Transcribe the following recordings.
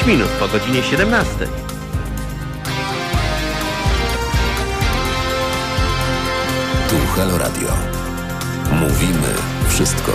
Jest 5 minut po godzinie 17. Tu Halo Radio. Mówimy wszystko.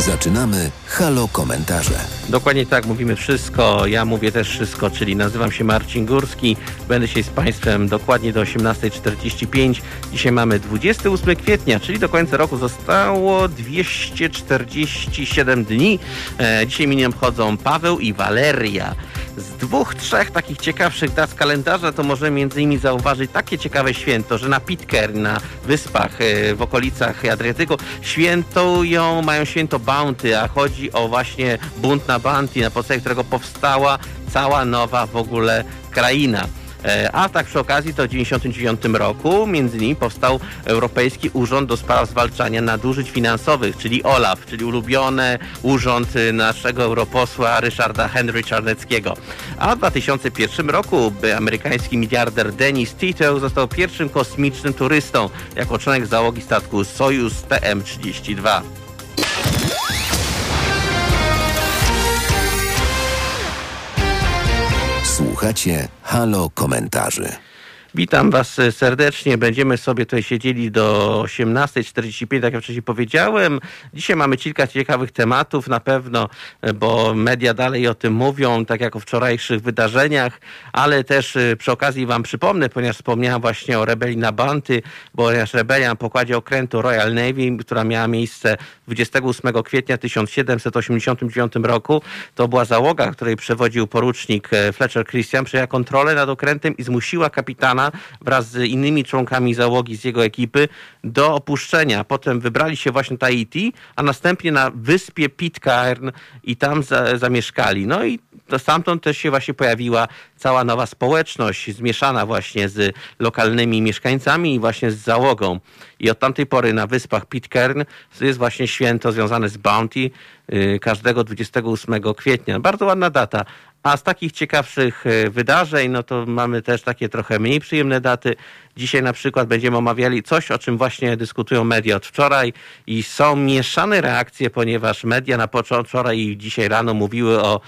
Zaczynamy Halo Komentarze. Dokładnie tak, mówimy wszystko. Ja mówię też wszystko, czyli nazywam się Marcin Górski. Będę się z Państwem dokładnie do 18.45. Dzisiaj mamy 28 kwietnia, czyli do końca roku zostało 247 dni. E, dzisiaj minie obchodzą Paweł i Waleria. Z dwóch, trzech takich ciekawszych dat z kalendarza to możemy między innymi zauważyć takie ciekawe święto, że na Pitcairn, na wyspach e, w okolicach Adriatyku świętują, mają święto Bounty, a chodzi o właśnie bunt na Bounty, na podstawie którego powstała cała nowa w ogóle kraina. E, A tak przy okazji to w 1999 roku między innymi powstał Europejski Urząd do Spraw Zwalczania Nadużyć Finansowych, czyli OLAF, czyli ulubiony urząd naszego europosła Ryszarda Henry Czarneckiego. A w 2001 roku amerykański miliarder Dennis Tito został pierwszym kosmicznym turystą jako członek załogi statku Sojus TM-32. Słuchacie Halo Komentarzy. Witam Was e, serdecznie. Będziemy sobie tutaj siedzieli do 18.45, tak jak wcześniej powiedziałem. Dzisiaj mamy kilka ciekawych tematów na pewno, e, bo media dalej o tym mówią, tak jak o wczorajszych wydarzeniach, ale też e, przy okazji Wam przypomnę, ponieważ wspomniałem właśnie o rebelii na Banty, ponieważ rebelia na pokładzie okrętu Royal Navy, która miała miejsce 28 kwietnia 1789 roku, to była załoga, której przewodził porucznik Fletcher Christian, przejęła kontrolę nad okrętem i zmusiła kapitana wraz z innymi członkami załogi z jego ekipy do opuszczenia. Potem wybrali się właśnie Tahiti, a następnie na wyspie Pitcairn i tam za, zamieszkali. No i stamtąd też się właśnie pojawiła cała nowa społeczność, zmieszana właśnie z lokalnymi mieszkańcami i właśnie z załogą. I od tamtej pory na wyspach Pitcairn jest właśnie święto związane z Bounty yy, każdego 28 kwietnia. Bardzo ładna data. A z takich ciekawszych e, wydarzeń, no to mamy też takie trochę mniej przyjemne daty. Dzisiaj na przykład będziemy omawiali coś, o czym właśnie dyskutują media od wczoraj i są mieszane reakcje, ponieważ media na początku wczoraj i dzisiaj rano mówiły o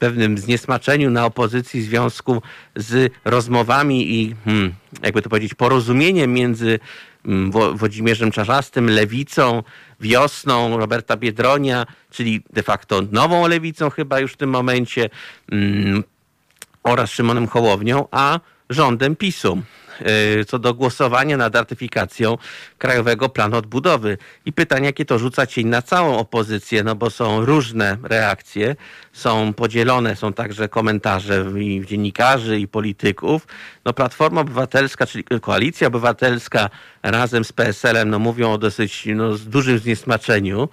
pewnym zniesmaczeniu na opozycji w związku z rozmowami i hmm, jakby to powiedzieć porozumieniem między hmm, Włodzimierzem Czarzastym, Lewicą, wiosną Roberta Biedronia, czyli de facto nową lewicą chyba już w tym momencie mm, oraz Szymonem Hołownią, a rządem PiSu co do głosowania nad ratyfikacją Krajowego Planu Odbudowy. I pytanie, jakie to rzuca cień na całą opozycję, no bo są różne reakcje, są podzielone, są także komentarze i dziennikarzy i polityków. No Platforma Obywatelska, czyli Koalicja Obywatelska razem z PSL-em no mówią o dosyć no, dużym zniesmaczeniu,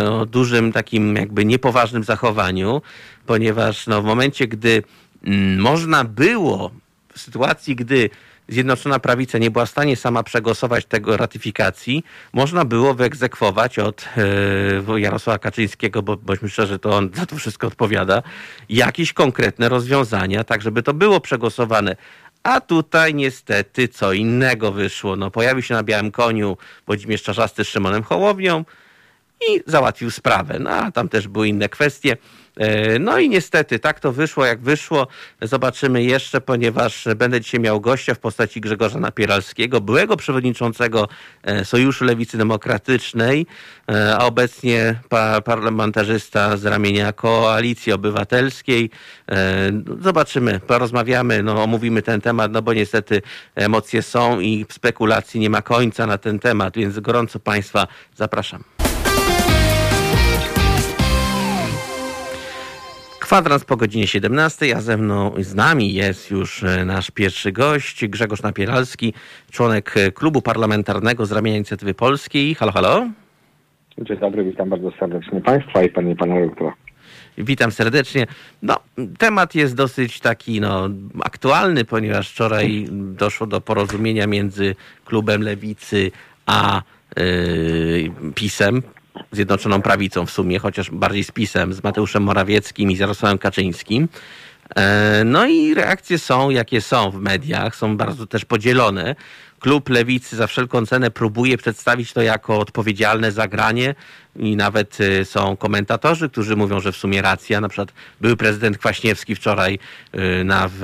y, o dużym takim jakby niepoważnym zachowaniu, ponieważ no, w momencie, gdy mm, można było w sytuacji, gdy Zjednoczona Prawica nie była w stanie sama przegłosować tego ratyfikacji, można było wyegzekwować od e, Jarosława Kaczyńskiego, bo bądźmy szczerzy, to on za to wszystko odpowiada, jakieś konkretne rozwiązania, tak żeby to było przegłosowane. A tutaj niestety co innego wyszło. No, pojawił się na białym koniu Włodzimierz Czarzasty z Szymonem Hołownią i załatwił sprawę. No, a tam też były inne kwestie. E, no i niestety tak to wyszło, jak wyszło. Zobaczymy jeszcze, ponieważ będę dzisiaj miał gościa w postaci Grzegorza Napieralskiego, byłego przewodniczącego e, Sojuszu Lewicy Demokratycznej, e, a obecnie parlamentarzysta z ramienia Koalicji Obywatelskiej. Zobaczymy, porozmawiamy, no, omówimy ten temat, no bo niestety emocje są i spekulacji nie ma końca na ten temat, więc gorąco Państwa zapraszam. Kwadrans po godzinie 17, a ze mną, z nami jest już e, nasz pierwszy gość, Grzegorz Napieralski, członek e, Klubu Parlamentarnego z ramienia Inicjatywy Polskiej. Halo, halo. Dzień dobry, witam bardzo serdecznie Państwa i Pani Pana Rektora. Witam serdecznie. No, temat jest dosyć taki no, aktualny, ponieważ wczoraj doszło do porozumienia między klubem Lewicy a yy, PiSem, Zjednoczoną Prawicą w sumie, chociaż bardziej z PiSem, z Mateuszem Morawieckim i z Jarosławem Kaczyńskim. E, no i reakcje są, jakie są w mediach, są bardzo też podzielone, klub lewicy za wszelką cenę próbuje przedstawić to jako odpowiedzialne zagranie i nawet y, są komentatorzy, którzy mówią, że w sumie racja. Na przykład były prezydent Kwaśniewski wczoraj y, na, w,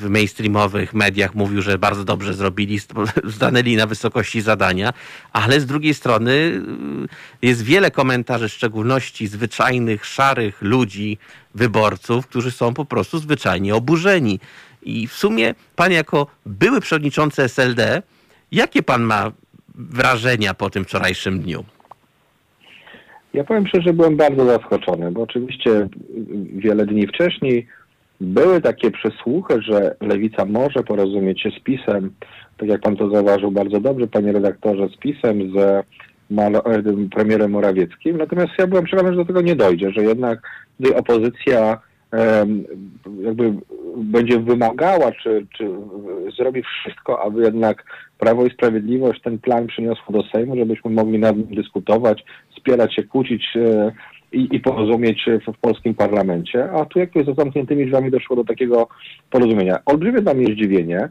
w mainstreamowych mediach mówił, że bardzo dobrze zrobili, stanęli na wysokości zadania, ale z drugiej strony y, jest wiele komentarzy, w szczególności zwyczajnych, szarych ludzi, wyborców, którzy są po prostu zwyczajnie oburzeni. I w sumie pan jako były przewodniczący SLD, jakie pan ma wrażenia po tym wczorajszym dniu? Ja powiem szczerze, byłem bardzo zaskoczony, bo oczywiście wiele dni wcześniej były takie przesłuchy, że lewica może porozumieć się z PiSem, tak jak pan to zauważył bardzo dobrze, panie redaktorze, z PiSem, z premierem Morawieckim. Natomiast ja byłem przekonany, że do tego nie dojdzie, że jednak gdy opozycja jakby będzie wymagała, czy, czy zrobi wszystko, aby jednak Prawo i Sprawiedliwość ten plan przyniosło do Sejmu, żebyśmy mogli nad nim dyskutować, wspierać się, kłócić e, i, i porozumieć w, w, polskim parlamencie. A tu jakby za zamkniętymi drzwiami doszło do takiego porozumienia. Olbrzymie dla mnie zdziwienie,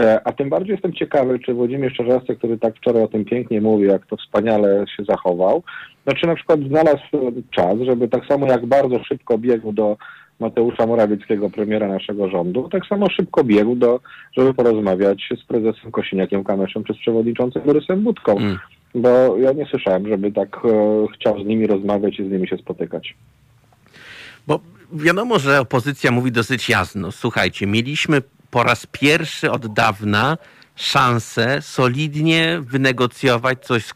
e, a tym bardziej jestem ciekawy, czy Włodzimierz Czarzasty, który tak wczoraj o tym pięknie mówił, jak to wspaniale się zachował, znaczy na przykład znalazł czas, żeby tak samo jak bardzo szybko biegł do Mateusza Morawieckiego, premiera naszego rządu, tak samo szybko biegł do, żeby porozmawiać z prezesem Kosiniakiem Kamyszem przez przewodniczącym Borysem Budką. Mm. Bo ja nie słyszałem, żeby tak e, chciał z nimi rozmawiać i z nimi się spotykać. Bo wiadomo, że opozycja mówi dosyć jasno. Słuchajcie, mieliśmy po raz pierwszy od dawna szansę solidnie wynegocjować coś z,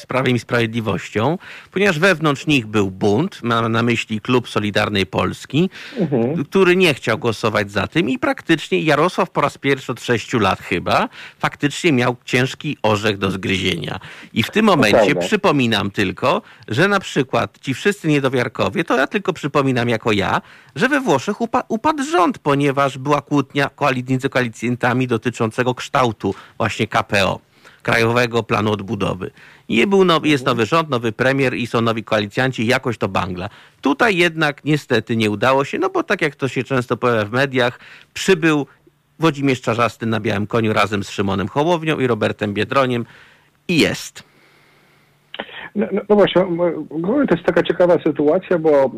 z Prawem i Sprawiedliwością, ponieważ wewnątrz nich był bunt, mam na myśli Klub Solidarnej Polski, mhm. który nie chciał głosować za tym i praktycznie Jarosław po raz pierwszy od sześciu lat chyba faktycznie miał ciężki orzech do zgryzienia. I w tym momencie przypominam tylko, że na przykład ci wszyscy niedowiarkowie, to ja tylko przypominam jako ja, że we Włoszech upa- upadł rząd, ponieważ była kłótnia między koalicjantami dotyczącego kształtu właśnie KPO. Krajowego Planu Odbudowy. I był nowy, jest nowy rząd, nowy premier i są nowi koalicjanci jakoś to bangla. Tutaj jednak niestety nie udało się, no bo tak jak to się często pojawia w mediach, przybył Włodzimierz Czarzasty na białym koniu razem z Szymonem Hołownią i Robertem Biedroniem i jest. No, no, no właśnie, to jest taka ciekawa sytuacja, bo e,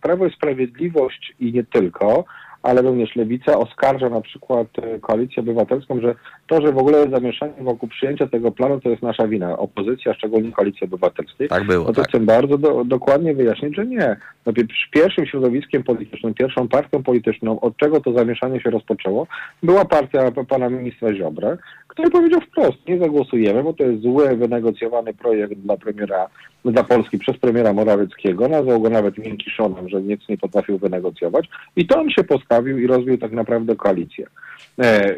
Prawo i Sprawiedliwość i nie tylko ale również Lewica oskarża na przykład e, Koalicję Obywatelską, że to, że w ogóle jest zamieszanie wokół przyjęcia tego planu, to jest nasza wina. Opozycja, szczególnie Koalicji Obywatelskiej. Tak było. No to tak. chcę bardzo do, dokładnie wyjaśnić, że nie. No, pierwszym środowiskiem politycznym, pierwszą partią polityczną, od czego to zamieszanie się rozpoczęło, była partia pana ministra Ziobry, który powiedział wprost, nie zagłosujemy, bo to jest zły, wynegocjowany projekt dla premiera, dla Polski przez premiera Morawieckiego, nazwał go nawet miękkiszonem, że nic nie potrafił wynegocjować i to on się postawił i rozbił tak naprawdę koalicję. E,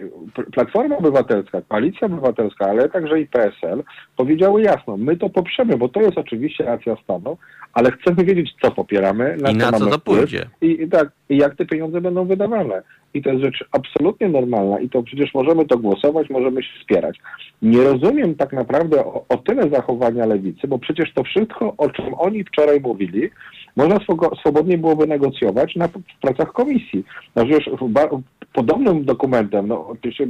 Platforma Obywatelska, Koalicja Obywatelska, ale także i PSL powiedziały jasno, my to poprzemy, bo to jest oczywiście racja stanu, ale chcemy wiedzieć, co popieramy, na I co na co to pójdzie. I, i, tak, i jak te pieniądze będą wydawane. I to jest rzecz absolutnie normalna i to przecież możemy to głosować, możemy się wspierać. Nie rozumiem tak naprawdę o, o tyle zachowania lewicy, bo przecież to wszystko, o czym oni wczoraj mówili, można swobodnie byłoby negocjować na pracach komisji. No przecież podobnym dokumentem, no oczywiście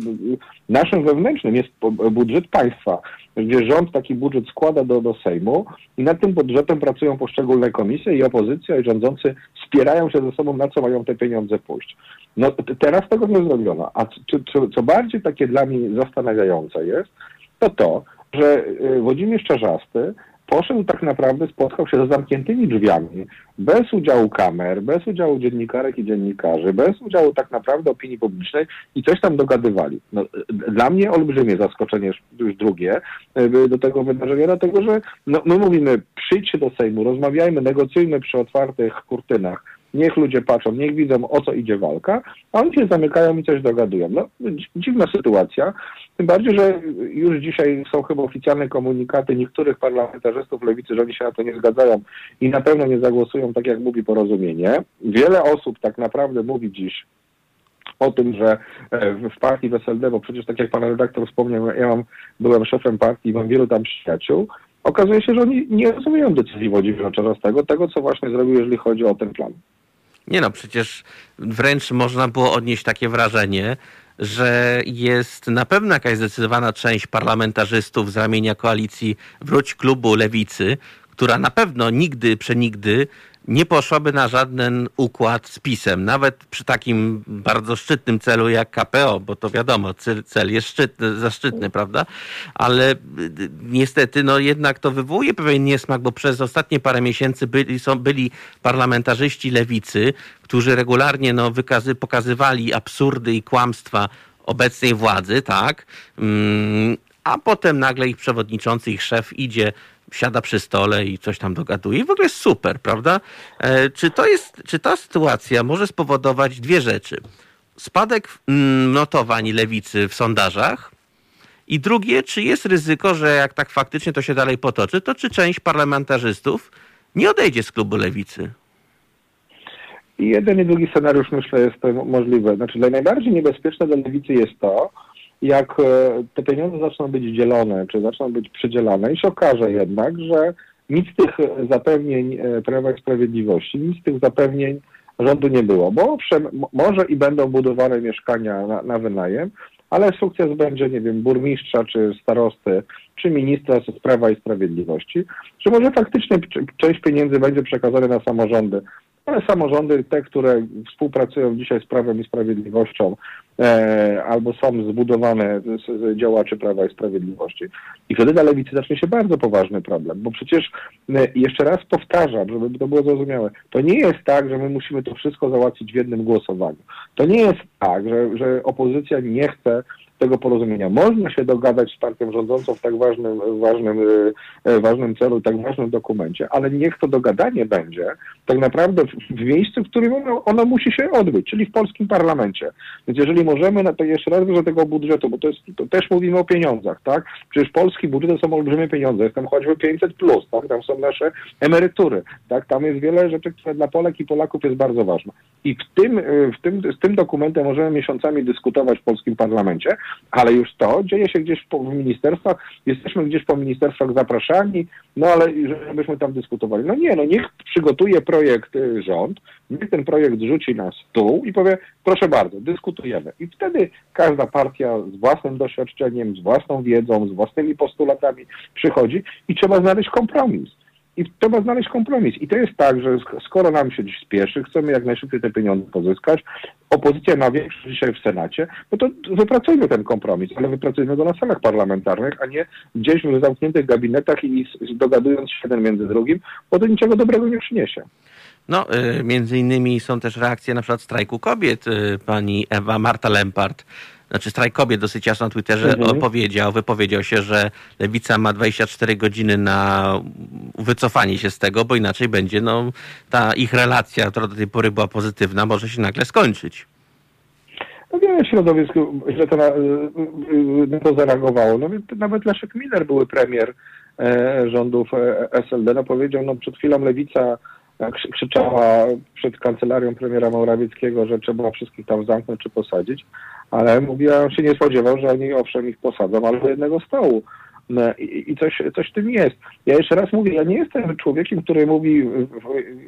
naszym wewnętrznym jest budżet państwa, gdzie rząd taki budżet składa do, do Sejmu i nad tym budżetem pracują poszczególne komisje i opozycja i rządzący wspierają się ze sobą, na co mają te pieniądze pójść. No teraz tego nie zrobiono. A co, co bardziej takie dla mnie zastanawiające jest, to to, że y, Włodzimierz Czarzasty poszedł tak naprawdę, spotkał się ze zamkniętymi drzwiami, bez udziału kamer, bez udziału dziennikarek i dziennikarzy, bez udziału tak naprawdę opinii publicznej i coś tam dogadywali. No, dla mnie olbrzymie zaskoczenie już drugie e, do tego wydarzenia, dlatego że no, my mówimy, przyjdźcie do Sejmu, rozmawiajmy, negocjujmy przy otwartych kurtynach, niech ludzie patrzą, niech widzą o co idzie walka, a oni się zamykają i coś dogadują. No, dziwna sytuacja, tym bardziej, że już dzisiaj są chyba oficjalne komunikaty niektórych parlamentarzystów lewicy, że oni się na to nie zgadzają i na pewno nie zagłosują tak, jak mówi porozumienie. Wiele osób tak naprawdę mówi dziś o tym, że e, w partii w SLD, bo przecież tak jak pan redaktor wspomniał, ja mam, byłem szefem partii mam wielu tam przyjaciół, okazuje się, że oni nie rozumieją decyzji Włodzimierza Czarzastego, tego co właśnie zrobił, jeżeli chodzi o ten plan. Nie no, przecież wręcz można było odnieść takie wrażenie, że jest na pewno jakaś zdecydowana część parlamentarzystów z ramienia koalicji Wróć Klubu Lewicy, która na pewno nigdy, przenigdy nie poszłaby na żaden układ z PiSem, nawet przy takim bardzo szczytnym celu jak KPO, bo to wiadomo, cel jest szczytny, zaszczytny, prawda? Ale y, niestety, no jednak to wywołuje pewien niesmak, bo przez ostatnie parę miesięcy byli, są, byli parlamentarzyści lewicy, którzy regularnie no, wykazy, pokazywali absurdy i kłamstwa obecnej władzy, tak? Mm, a potem nagle ich przewodniczący, ich szef idzie siada przy stole i coś tam dogaduje. I w ogóle jest super, prawda? E, czy, to jest, czy ta sytuacja może spowodować dwie rzeczy? Spadek mm, notowań lewicy w sondażach i drugie, czy jest ryzyko, że jak tak faktycznie to się dalej potoczy, to czy część parlamentarzystów nie odejdzie z klubu lewicy? Jeden i drugi scenariusz myślę jest możliwy. Znaczy najbardziej niebezpieczne dla lewicy jest to, jak e, te pieniądze zaczną być dzielone, czy zaczną być przydzielane i się okaże jednak, że nic z tych zapewnień e, Prawa i Sprawiedliwości, nic z tych zapewnień rządu nie było, bo owszem, może i będą budowane mieszkania na, na wynajem, ale sukces będzie, nie wiem, burmistrza, czy starosty, czy ministra z Prawa i Sprawiedliwości, że może faktycznie część pieniędzy będzie przekazana na samorządy, ale samorządy, te, które współpracują dzisiaj z Prawem i Sprawiedliwością, e, albo są zbudowane z, z, działaczy Prawa i Sprawiedliwości. I wtedy dla lewicy zacznie się bardzo poważny problem, bo przecież e, jeszcze raz powtarzam, żeby to było zrozumiałe, to nie jest tak, że my musimy to wszystko załatwić w jednym głosowaniu. To nie jest tak, że, że opozycja nie chce tego porozumienia. Można się dogadać z partią rządzącą w tak ważnym, ważnym, e, ważnym celu, tak ważnym dokumencie, ale niech to dogadanie będzie tak naprawdę w, miejscu, w którym ono, ono, musi się odbyć, czyli w polskim parlamencie. Więc jeżeli możemy, na to jeszcze raz do tego budżetu, bo to, jest, to też mówimy o pieniądzach, tak? Przecież polski budżet to są olbrzymie pieniądze, jest tam choćby 500 plus, tak? Tam są nasze emerytury, tak? Tam jest wiele rzeczy, które dla Polek i Polaków jest bardzo ważne. I w tym, w tym, z tym dokumentem możemy miesiącami dyskutować w polskim parlamencie, ale już to dzieje się gdzieś po, w ministerstwach, jesteśmy gdzieś po ministerstwach zapraszani, no ale żebyśmy tam dyskutowali. No nie, no niech przygotuje projekt y, rząd, niech ten projekt rzuci na stół i powie, proszę bardzo, dyskutujemy. I wtedy każda partia z własnym doświadczeniem, z własną wiedzą, z własnymi postulatami przychodzi i trzeba znaleźć kompromis. I trzeba znaleźć kompromis. I to jest tak, że skoro nam się dziś spieszy, chcemy jak najszybciej te pieniądze pozyskać, opozycja ma większość dzisiaj w Senacie, no to wypracujmy ten kompromis, ale wypracujmy go na salach parlamentarnych, a nie gdzieś w zamkniętych gabinetach i dogadując się jeden między drugim, bo to niczego dobrego nie przyniesie. No, y, między innymi są też reakcje na przykład strajku kobiet. Y, pani Ewa Marta Lempart znaczy strajk kobiet dosyć jasno na Twitterze mhm. opowiedział, wypowiedział się, że Lewica ma 24 godziny na wycofanie się z tego, bo inaczej będzie no, ta ich relacja, która do tej pory była pozytywna, może się nagle skończyć. No wiele środowisk źle to na, na to zareagowało. No, nawet Leszek Miller, były premier e, rządów e, SLD, no powiedział, no przed chwilą Lewica krzyczała przed kancelarią premiera Morawieckiego, że trzeba wszystkich tam zamknąć czy posadzić, ale mówiła, się nie spodziewał, że oni owszem ich posadzą, ale do jednego stołu. No, I, coś, coś w tym jest. Ja jeszcze raz mówię, ja nie jestem człowiekiem, który mówi,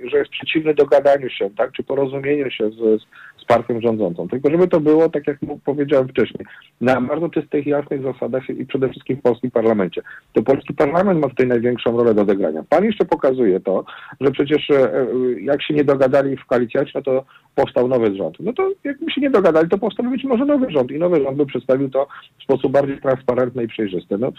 że jest przeciwny dogadaniu się, tak, czy porozumieniu się z, z partią rządzącą. Tylko żeby to było, tak jak powiedziałem wcześniej, na bardzo czystych, jasnych zasadach i przede wszystkim w polskim parlamencie. To polski parlament ma tutaj największą rolę do odegrania. Pan jeszcze pokazuje to, że przecież e, e, jak się nie dogadali w koalicjacie, no to powstał nowy rząd. No to jakby się nie dogadali, to powstał być może nowy rząd i nowy rząd by przedstawił to w sposób bardziej transparentny i przejrzysty. No,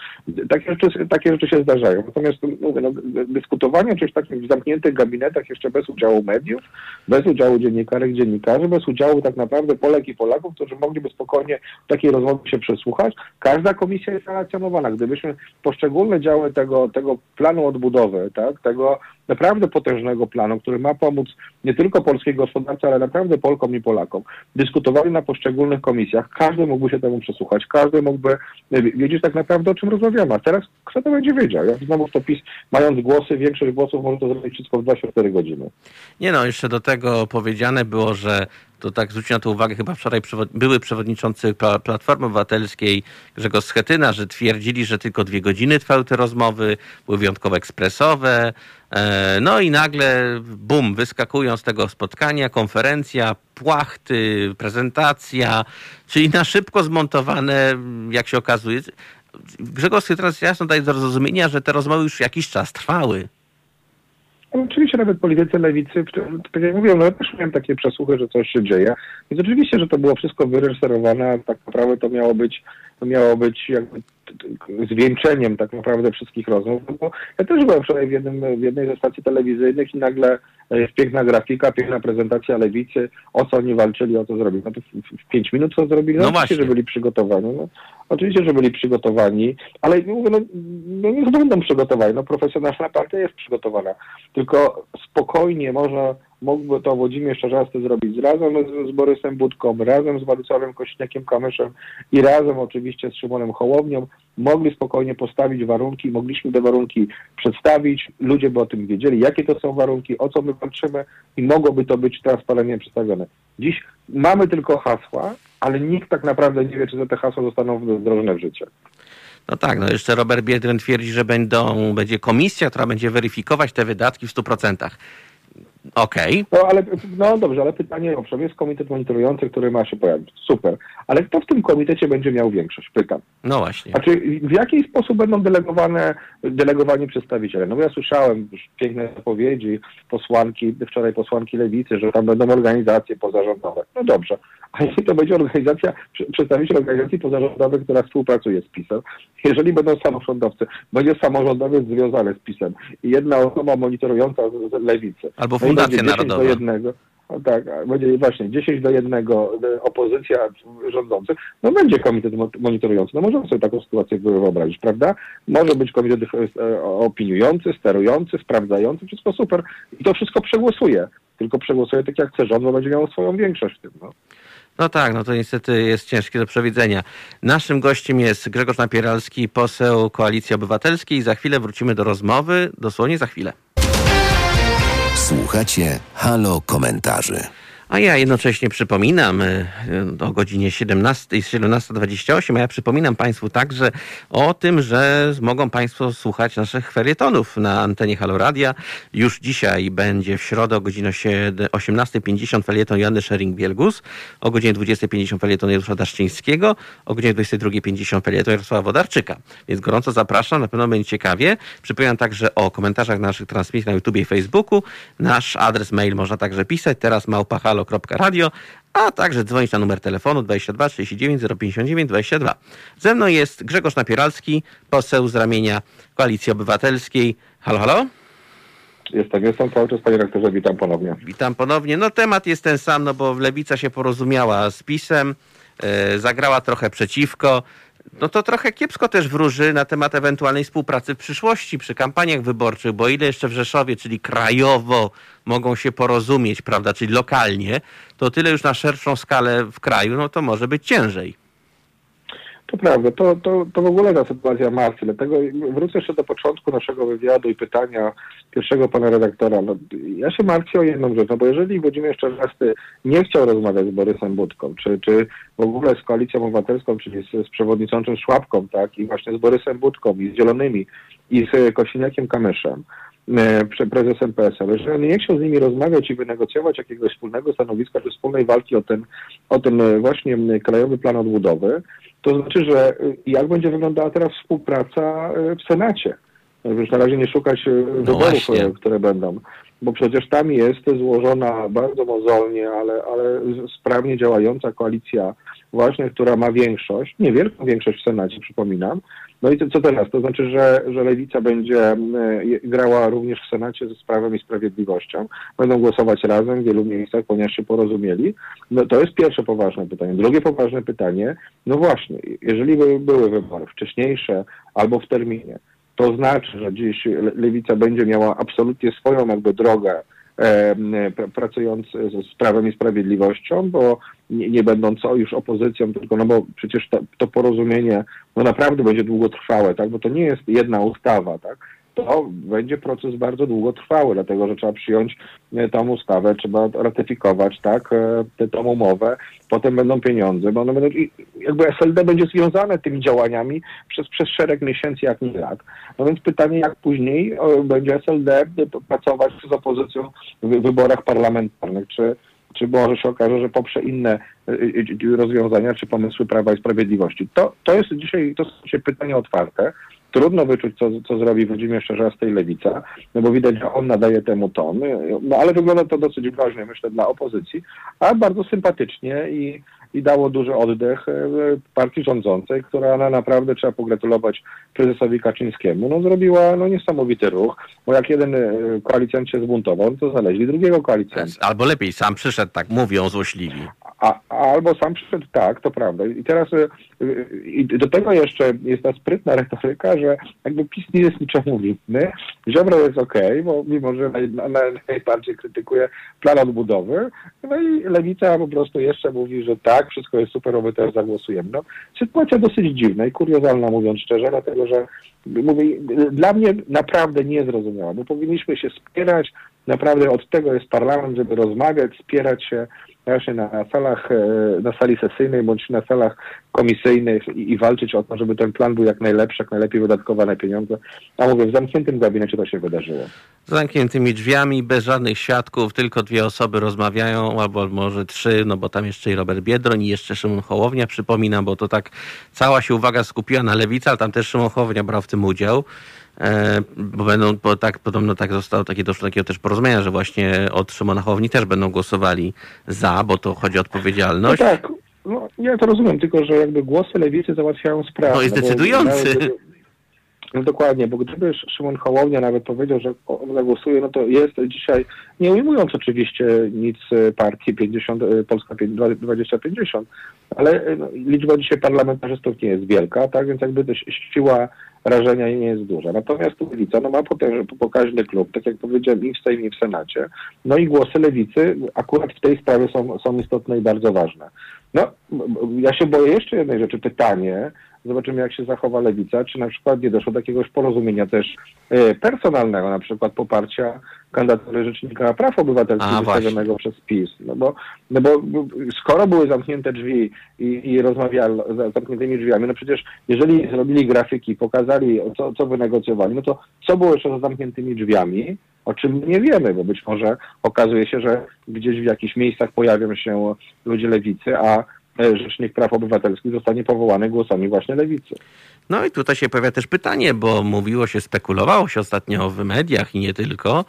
takie, rzeczy, takie rzeczy się zdarzają. Natomiast mówię, no, dyskutowanie czymś takim w zamkniętych gabinetach jeszcze bez udziału mediów, bez udziału dziennikarek, dziennikarzy, bez udziału tak naprawdę Polek i Polaków, którzy mogliby spokojnie takiej rozmowy się przesłuchać. Każda komisja jest relacjonowana. Gdybyśmy poszczególne działy tego, tego planu odbudowy, tak, tego naprawdę potężnego planu, który ma pomóc nie tylko polskiej gospodarce, ale naprawdę Polkom i Polakom. Dyskutowali na poszczególnych komisjach, każdy mógłby się temu przesłuchać, każdy mógłby wiedzieć tak naprawdę o czym rozmawiamy. A teraz kto to będzie wiedział? Jak znowu to PiS, mając głosy, większość głosów może to zrobić wszystko w 24 godziny. Nie no, jeszcze do tego powiedziane było, że to tak zwrócił na to uwagę chyba wczoraj przewod były przewodniczący Platformy Obywatelskiej Grzegorz Schetyna, że twierdzili, że tylko dwie godziny trwały te rozmowy, były wyjątkowo ekspresowe. E, no i nagle, bum, wyskakują z tego spotkania, konferencja, płachty, prezentacja, czyli na szybko zmontowane, jak się okazuje. Grzegorz Schetyna jasno daje do zrozumienia, że te rozmowy już jakiś czas trwały. No, oczywiście nawet politycy lewicy, tak jak mówiłem, no ja też miałem takie przesłuchy, że coś się dzieje. Więc oczywiście, że to było wszystko wyreżyserowane, a tak naprawdę to miało być, to miało być jakby zwieńczeniem tak naprawdę wszystkich rozmów. No bo ja też byłem wczoraj w, jednym, w jednej ze stacji telewizyjnych i nagle jest piękna grafika, piękna prezentacja lewicy, o co oni walczyli, o co zrobili. No to w, w pięć minut co zrobili? No, no oczywiście, że byli przygotowani. No, oczywiście, że byli przygotowani, ale mówię, no, no niech będą przygotowani. No profesjonalna partia jest przygotowana. Tylko spokojnie można mógłby to Włodzimierz Czarzasty zrobić razem z, z Borysem Budką, razem z Władysławem Kośniakiem Kamyszem i razem oczywiście z Szymonem Hołownią. Mogli spokojnie postawić warunki, mogliśmy te warunki przedstawić, ludzie by o tym wiedzieli, jakie to są warunki, o co my walczymy i mogłoby to być transparentnie przedstawione. Dziś mamy tylko hasła, ale nikt tak naprawdę nie wie, czy te hasła zostaną wdrożone w życie. No tak, no jeszcze Robert Biedron twierdzi, że będą, będzie komisja, która będzie weryfikować te wydatki w 100%. Okej. Okay. No ale no dobrze, ale pytanie, owszem, jest komitet monitorujący, który ma się pojawić. Super. Ale kto w tym komitecie będzie miał większość? Pytam. No właśnie. Znaczy, w jaki sposób będą delegowane, delegowani przedstawiciele? No bo ja słyszałem już piękne zapowiedzi posłanki, wczoraj posłanki Lewicy, że tam będą organizacje pozarządowe. No dobrze. A jeśli to będzie organizacja, przedstawiciel organizacji pozarządowej, która współpracuje z PiSem, jeżeli będą samorządowcy, będzie samorządowiec związany z PiSem i jedna osoba monitorująca z Lewicy. Albo no Fundacja Narodowa. do jednego. No tak, będzie właśnie 10 do 1 opozycja rządzących, no będzie komitet monitorujący. No możemy sobie taką sytuację wyobrazić, prawda? Może być komitet e, opiniujący, sterujący, sprawdzający, wszystko super. I to wszystko przegłosuje. Tylko przegłosuje tak jak chce rząd, bo będzie miało swoją większość w tym. No. No tak, no to niestety jest ciężkie do przewidzenia. Naszym gościem jest Grzegorz Napieralski, poseł Koalicji Obywatelskiej. Za chwilę wrócimy do rozmowy, dosłownie za chwilę. Słuchacie Halo Komentarzy. A ja jednocześnie przypominam e, o godzinie 17, 17.28, a ja przypominam Państwu także o tym, że mogą Państwo słuchać naszych ferietonów na antenie Haloradia. Już dzisiaj będzie w środę o godzinie 18.50 felieton Joanny Szering-Bielgus, o godzinie 20.50 felieton Jarosława Daszczyńskiego, o godzinie 22.50 felieton Jarosława Wodarczyka. Więc gorąco zapraszam, na pewno będzie ciekawie. Przypominam także o komentarzach naszych transmisji na YouTube i Facebooku. Nasz adres mail można także pisać, teraz małpa halo.radio, a także dzwonić na numer telefonu 22 39 059 22. Ze mną jest Grzegorz Napieralski, poseł z ramienia Koalicji Obywatelskiej. Halo, halo? Jestem, jestem cały czas, panie rektorze, witam ponownie. Witam ponownie. No temat jest ten sam, no bo Lewica się porozumiała z PiSem, yy, zagrała trochę przeciwko no to trochę kiepsko też wróży na temat ewentualnej współpracy w przyszłości przy kampaniach wyborczych, bo ile jeszcze w Rzeszowie, czyli krajowo mogą się porozumieć, prawda, czyli lokalnie, to tyle już na szerszą skalę w kraju, no to może być ciężej. To prawda, to, to, to w ogóle ta sytuacja martwi, dlatego wrócę jeszcze do początku naszego wywiadu i pytania pierwszego pana redaktora. No, ja się martwię o jedną rzecz, no bo jeżeli Włodzimierz Czarzasty nie chciał rozmawiać z Borysem Budką, czy, czy w ogóle z Koalicją Obywatelską, czyli z, z przewodniczącym Szłapką, tak, i właśnie z Borysem Budką, i z Zielonymi, i z Kosiniakiem Kamyszem, prezesem PSL, on nie chciał z nimi rozmawiać i wynegocjować jakiegoś wspólnego stanowiska czy wspólnej walki o ten, o ten e, właśnie krajowy plan odbudowy, to znaczy, że e, jak będzie wyglądała teraz współpraca w Senacie? Już na razie nie szukać no wyborów, właśnie. które będą, bo przecież tam jest złożona bardzo mozolnie, ale, ale sprawnie działająca koalicja właśnie, która ma większość, niewielką większość w Senacie, przypominam. No i to, co teraz? To znaczy, że, że Lewica będzie grała również w Senacie ze Prawem i Sprawiedliwością. Będą głosować razem w wielu miejscach, ponieważ się porozumieli. No to jest pierwsze poważne pytanie. Drugie poważne pytanie, no właśnie, jeżeli by były wybory wcześniejsze albo w terminie, to znaczy, że dziś Lewica będzie miała absolutnie swoją jakby drogę e, pracując z Prawem i Sprawiedliwością, bo nie, nie będąc już opozycją, tylko no bo przecież to, to porozumienie no naprawdę będzie długotrwałe, tak, bo to nie jest jedna ustawa, tak, to będzie proces bardzo długotrwały, dlatego że trzeba przyjąć e, tą ustawę, trzeba ratyfikować tak, e, tą umowę, potem będą pieniądze, bo one będą, jakby SLD będzie związane tymi działaniami przez, przez szereg miesięcy, jak nie lat. No więc pytanie, jak później e, będzie SLD pracować z opozycją w wyborach parlamentarnych, czy czy może się okaże, że poprze inne rozwiązania czy pomysły Prawa i Sprawiedliwości. To, to jest dzisiaj to są dzisiaj pytania otwarte. Trudno wyczuć, co, co zrobi Włodzimierz Czarzasty i Lewica, no bo widać, że on nadaje temu ton, no ale wygląda to dosyć groźnie, myślę, dla opozycji, a bardzo sympatycznie i, i dało duży oddech e, partii rządzącej, która na, naprawdę trzeba pogratulować prezesowi Kaczyńskiemu. No zrobiła no, niesamowity ruch, bo jak jeden e, koalicjant się zbuntował, to znaleźli drugiego koalicjanta. Albo lepiej, sam przyszedł, tak mówią złośliwi. A, albo sam przyszedł, tak, to prawda. I teraz y, i do tego jeszcze jest ta sprytna retoryka, że jakby PiS nie jest niczemu winny. Ziobro jest okej, okay, bo mimo, że naj, najbardziej krytykuje plan odbudowy, no i Lewica po prostu jeszcze mówi, że tak, wszystko jest super, my też zagłosujemy. No, sytuacja dosyć dziwna i kuriozalna, mówiąc szczerze, dlatego że mówię, dla mnie naprawdę niezrozumiała, bo powinniśmy się wspierać, naprawdę od tego jest parlament, żeby rozmawiać, wspierać się, na salach, e, na sali sesyjnej bądź na salach komisyjnych i, i, walczyć o to, żeby ten plan był jak najlepszy, jak najlepiej wydatkowane pieniądze. A mówię, w zamkniętym gabinecie to się wydarzyło. Z zamkniętymi drzwiami, bez żadnych świadków, tylko dwie osoby rozmawiają, albo może trzy, no bo tam jeszcze i Robert Biedroń i jeszcze Szymon Hołownia, przypominam, bo to tak cała się uwaga skupiła na lewicy, ale tam też Szymon Hołownia brał w tym udział. E, bo będą, bo tak, podobno tak zostało takie, doszło takiego też porozumienia, że właśnie od Szymona Hołowni też będą głosowali za, bo to chodzi o odpowiedzialność. No tak, no, ja to rozumiem, tylko że jakby głosy lewicy załatwiają sprawę. No jest decydujący. No, no dokładnie, bo gdyby Szymon Hołownia nawet powiedział, że on zagłosuje, no to jest dzisiaj, nie ujmując oczywiście nic e, partii 50, e, Polska 2050, ale no, liczba dzisiaj parlamentarzystów nie jest wielka, tak, więc jakby siła rażenia nie jest duża. Natomiast Lewica no, ma pokaźny klub, tak jak powiedziałem, i w Sejmie, i w Senacie. No i głosy Lewicy akurat w tej sprawie są, są istotne i bardzo ważne. No, ja się boję jeszcze jednej rzeczy. Pytanie, zobaczymy jak się zachowa Lewica, czy na przykład nie doszło do jakiegoś porozumienia też e, personalnego, na przykład poparcia kandydatury Rzecznika Praw Obywatelskich wystawionego przez PiS. No bo, no bo skoro były zamknięte drzwi i, i rozmawiali za zamkniętymi drzwiami, no przecież jeżeli zrobili grafiki, pokazali co, co wynegocjowali, no to co było jeszcze za zamkniętymi drzwiami, o czym nie wiemy, bo być może okazuje się, że gdzieś w jakichś miejscach pojawią się ludzie lewicy, a e, Rzecznik Praw Obywatelskich zostanie powołany głosami właśnie lewicy. No i tutaj się pojawia też pytanie, bo mówiło się, spekulowało się ostatnio w mediach i nie tylko,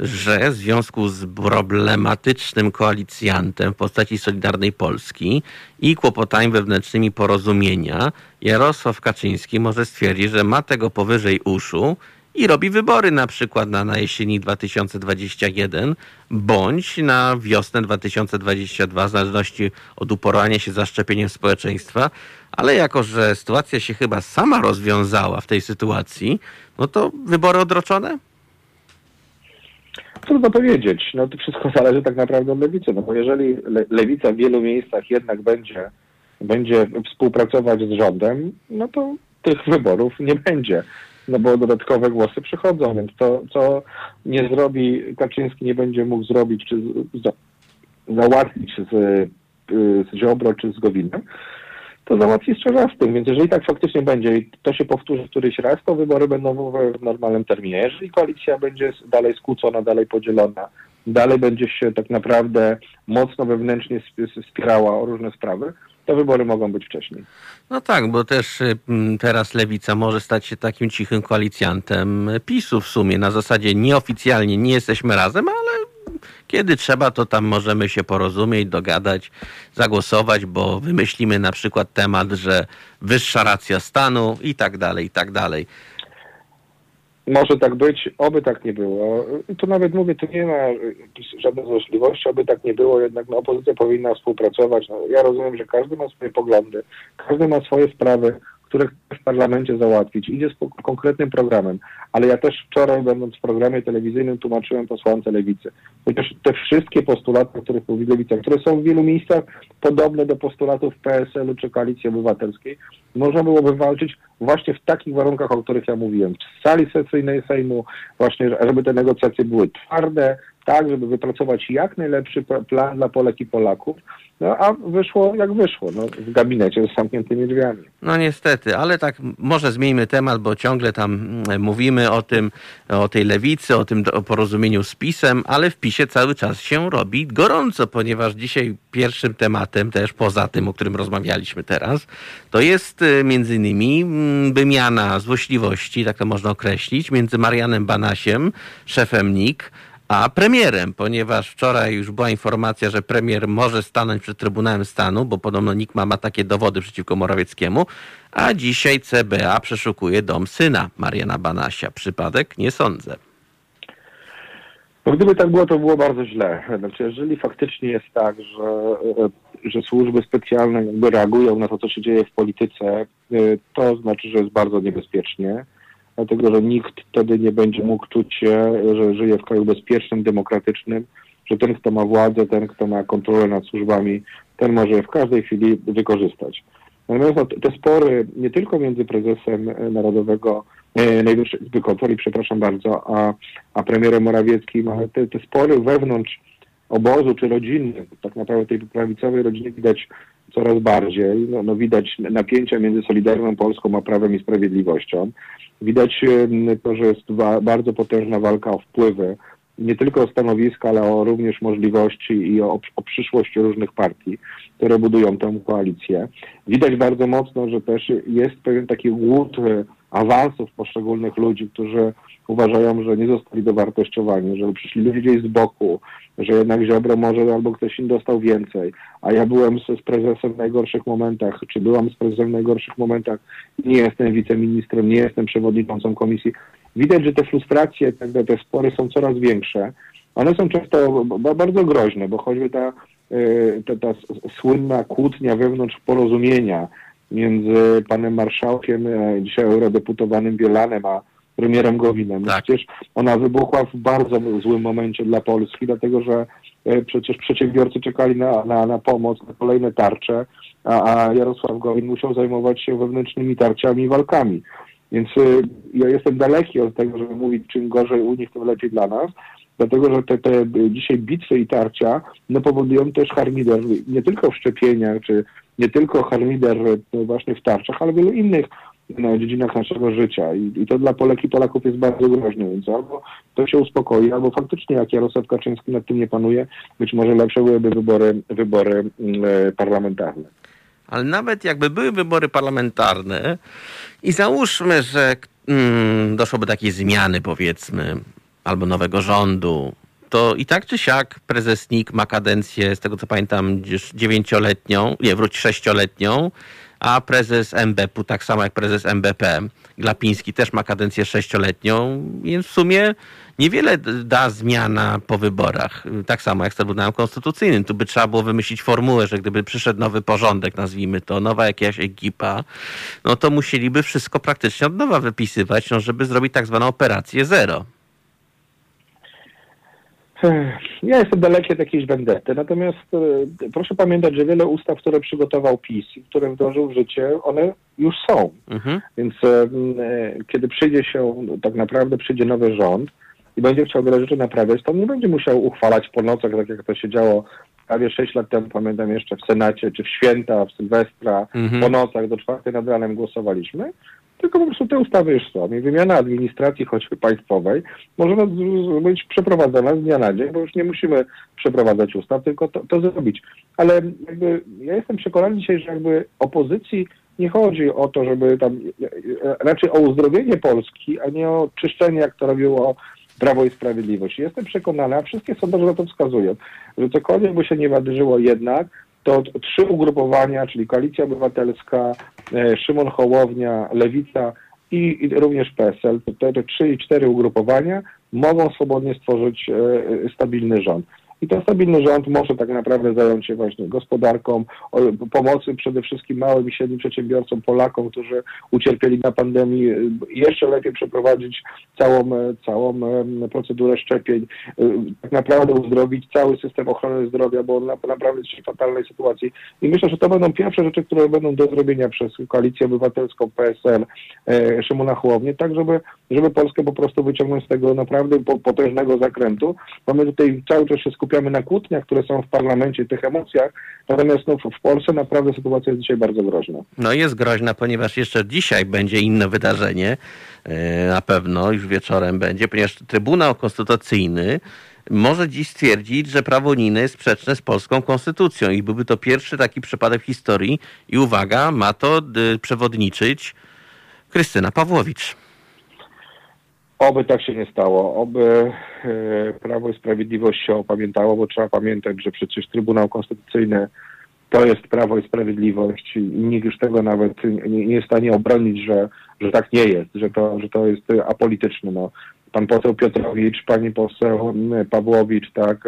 że w związku z problematycznym koalicjantem w postaci Solidarnej Polski i kłopotami wewnętrznymi porozumienia, Jarosław Kaczyński może stwierdzić, że ma tego powyżej uszu i robi wybory na przykład na, na jesieni 2021 bądź na wiosnę 2022 w zależności od uporania się zaszczepieniem społeczeństwa. Ale jako, że sytuacja się chyba sama rozwiązała w tej sytuacji, no to wybory odroczone? Trudno powiedzieć. No to wszystko zależy tak naprawdę od lewicy. No bo jeżeli le lewica w wielu miejscach jednak będzie, będzie współpracować z rządem, no to tych wyborów nie będzie no bo dodatkowe głosy przychodzą, więc to, co nie zrobi Kaczyński, nie będzie mógł zrobić, czy za, załatwić z, z Ziobro, czy z Gowinem, to załatwi z Czarzastym. Więc jeżeli tak faktycznie będzie i to się powtórzy któryś raz, to wybory będą w normalnym terminie. Jeżeli koalicja będzie dalej skłócona, dalej podzielona, dalej będzie się tak naprawdę mocno wewnętrznie wspierała o różne sprawy, to wybory mogą być wcześniej. No tak, bo też y, teraz Lewica może stać się takim cichym koalicjantem PiSu w sumie. Na zasadzie nieoficjalnie nie jesteśmy razem, ale kiedy trzeba, to tam możemy się porozumieć, dogadać, zagłosować, bo wymyślimy na przykład temat, że wyższa racja stanu i tak dalej, i tak dalej. Może tak być, oby tak nie było. I tu nawet mówię, tu nie ma żadnych złośliwości, oby tak nie było, jednak no, opozycja powinna współpracować. No, ja rozumiem, że każdy ma swoje poglądy, każdy ma swoje sprawy, które w parlamencie załatwić, idzie z konkretnym programem, ale ja też wczoraj, będąc w programie telewizyjnym, tłumaczyłem posłance Lewicy. Chociaż te wszystkie postulaty, o których mówi Lewica, które są w wielu miejscach podobne do postulatów PSL-u czy Koalicji Obywatelskiej, można byłoby walczyć właśnie w takich warunkach, o których ja mówiłem. W sali sesyjnej Sejmu, właśnie, żeby te negocjacje były twarde, tak, żeby wypracować jak najlepszy pl- plan dla Polek i Polaków, no a wyszło jak wyszło, no, w gabinecie z zamkniętymi drzwiami. No niestety, ale tak może zmieńmy temat, bo ciągle tam mm, mówimy o tym, o tej lewicy, o tym o porozumieniu z PiSem, ale w PiSie cały czas się robi gorąco, ponieważ dzisiaj pierwszym tematem, też poza tym, o którym rozmawialiśmy teraz, to jest y, między innymi mm, wymiana złośliwości, tak to można określić, między Marianem Banasiem, szefem NIK, a premierem, ponieważ wczoraj już była informacja, że premier może stanąć przed Trybunałem Stanu, bo podobno NIK ma, ma takie dowody przeciwko Morawieckiemu, a dzisiaj CBA przeszukuje dom syna Mariana Banasia. Przypadek? Nie sądzę. No gdyby tak było, to było bardzo źle. Znaczy, jeżeli faktycznie jest tak, że, że służby specjalne jakby reagują na to, co się dzieje w polityce, e, to znaczy, że jest bardzo niebezpiecznie, dlatego że nikt wtedy nie będzie mógł czuć się, że żyje w kraju bezpiecznym, demokratycznym, że ten, kto ma władzę, ten, kto ma kontrolę nad służbami, ten może je w każdej chwili wykorzystać. Natomiast no, te spory nie tylko między prezesem e, Narodowego e, Najwyższej Izby Kontroli, przepraszam bardzo, a, a premierem Morawieckim, ale te, te spory wewnątrz obozu czy rodziny, tak naprawdę tej prawicowej rodziny widać coraz bardziej. No, no widać napięcia między Solidarną Polską a Prawem i Sprawiedliwością. Widać to, że jest bardzo potężna walka o wpływy, nie tylko o stanowiska, ale o również możliwości i o, o przyszłość różnych partii, które budują tę koalicję. Widać bardzo mocno, że też jest pewien taki głód awansów poszczególnych ludzi, którzy uważają, że nie zostali dowartościowani, że przyszli ludzie gdzieś z boku, że jednak Ziobro może albo ktoś inny dostał więcej, a ja byłem z, z prezesem w najgorszych momentach, czy byłam z prezesem w najgorszych momentach, nie jestem wiceministrem, nie jestem przewodniczącą komisji. Widać, że te frustracje, te, te spory są coraz większe. One są często ba- bardzo groźne, bo choćby ta, y, ta, ta słynna kłótnia wewnątrz porozumienia między panem marszałkiem, e, dzisiaj eurodeputowanym Bielanem, a premierem Gowinem. Tak. Przecież ona wybuchła w bardzo złym momencie dla Polski, dlatego że e, przecież przedsiębiorcy czekali na, na, na pomoc, na kolejne tarcze, a, a Jarosław Gowin musiał zajmować się wewnętrznymi tarciami i walkami. Więc y, ja jestem daleki od tego, żeby mówić, czym gorzej u nich, tym lepiej dla nas, dlatego że te, te dzisiaj bitwy i tarcia no, powodują też harmider nie tylko w szczepieniach, czy nie tylko harmider y, właśnie w tarczach, ale w wielu innych no, dziedzinach naszego życia I, i to dla Polek i Polaków jest bardzo groźne, więc albo to się uspokoi, albo faktycznie jak Jarosław Kaczyński nad tym nie panuje, być może lepsze byłyby wybory, wybory mm, e, parlamentarne. Ale nawet jakby były wybory parlamentarne i załóżmy, że mm, doszłoby do takiej zmiany, powiedzmy, albo nowego rządu, to i tak czy siak prezes NIK ma kadencję, z tego co pamiętam, dziewięcioletnią, nie, wróć sześcioletnią, a prezes MBP-u, tak samo jak prezes MBP, Glapiński też ma kadencję sześcioletnią, więc w sumie niewiele da zmiana po wyborach. Tak samo jak z Trybunałem Konstytucyjnym. Tu by trzeba było wymyślić formułę, że gdyby przyszedł nowy porządek, nazwijmy to, nowa jakaś ekipa, no to musieliby wszystko praktycznie od nowa wypisywać, no żeby zrobić tak zwaną operację zero. Ja jestem daleki od jakiejś vendety, natomiast e, proszę pamiętać, że wiele ustaw, które przygotował PiS i które wdrożył w życie, one już są. Mhm. Więc e, e, kiedy przyjdzie się, no, tak naprawdę przyjdzie nowy rząd i będzie chciał wiele rzeczy naprawiać, to on nie będzie musiał uchwalać po nocach, tak jak to się działo prawie 6 lat temu, pamiętam jeszcze w Senacie, czy w święta, w Sylwestra, Mhm. po nocach do czwartej nad ranem głosowaliśmy, tylko po prostu te ustawy już są. I wymiana administracji choćby państwowej może być przeprowadzona z dnia na dzień, bo już nie musimy przeprowadzać ustaw, tylko to, to zrobić. Ale jakby ja jestem przekonany dzisiaj, że jakby opozycji nie chodzi o to, żeby tam e, raczej o uzdrowienie Polski, a nie o czyszczenie, jak to robiło Prawo i Sprawiedliwość. Jestem przekonany, a wszystkie sondaże na to wskazują, że cokolwiek by się nie wydarzyło jednak, to trzy ugrupowania, czyli Koalicja Obywatelska, e, Szymon Hołownia, Lewica i, i również PSL, te, te trzy i cztery ugrupowania mogą swobodnie stworzyć e, e, stabilny rząd. I ten stabilny rząd może tak naprawdę zająć się właśnie gospodarką, pomocy przede wszystkim małym i średnim przedsiębiorcom, Polakom, którzy ucierpieli na pandemii, jeszcze lepiej przeprowadzić całą, całą procedurę szczepień, tak naprawdę uzdrowić cały system ochrony zdrowia, bo on naprawdę jest w fatalnej sytuacji. I myślę, że to będą pierwsze rzeczy, które będą do zrobienia przez Koalicję Obywatelską, PSL, e, Szymona Hołownię, tak żeby, żeby Polskę po prostu wyciągnąć z tego naprawdę potężnego zakrętu. Bo my tutaj cały czas się na kłótniach, które są w parlamencie, tych emocjach, natomiast no, w Polsce naprawdę sytuacja jest dzisiaj bardzo groźna. No jest groźna, ponieważ jeszcze dzisiaj będzie inne wydarzenie, e, na pewno już wieczorem będzie, ponieważ Trybunał Konstytucyjny może dziś stwierdzić, że prawo unijne jest sprzeczne z polską konstytucją i byłby to pierwszy taki przypadek w historii i uwaga, ma to y, przewodniczyć Krystyna Pawłowicz. Oby tak się nie stało, oby e, Prawo i Sprawiedliwość się opamiętało, bo trzeba pamiętać, że przecież Trybunał Konstytucyjny to jest Prawo i Sprawiedliwość i nikt już tego nawet nie, nie jest w stanie obronić, że, że tak nie jest, że to, że to jest apolityczne. No, pan poseł Piotrowicz, pani poseł Pawłowicz, tak,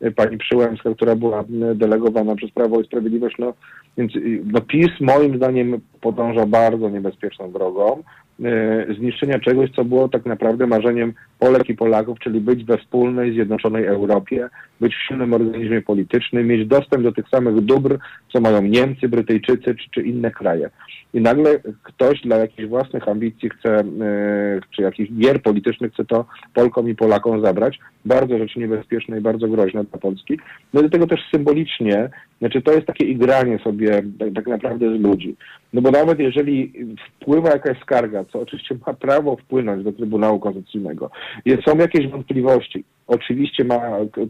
e, pani Przyłębska, która była delegowana przez Prawo i Sprawiedliwość, no więc no, PiS moim zdaniem podąża bardzo niebezpieczną drogą. E, zniszczenia czegoś, co było tak naprawdę marzeniem Polek i Polaków, czyli być we wspólnej, zjednoczonej Europie, być w silnym organizmie politycznym, mieć dostęp do tych samych dóbr, co mają Niemcy, Brytyjczycy czy, czy inne kraje. I nagle ktoś dla jakichś własnych ambicji chce, e, czy jakichś gier politycznych chce to Polkom i Polakom zabrać. Bardzo rzecz niebezpieczna i bardzo groźna dla Polski. No do tego też symbolicznie, znaczy to jest takie igranie sobie tak, tak naprawdę z ludzi. No bo nawet jeżeli wpływa jakaś skarga, co oczywiście ma prawo wpłynąć do Trybunału Konstytucyjnego, są jakieś wątpliwości, oczywiście ma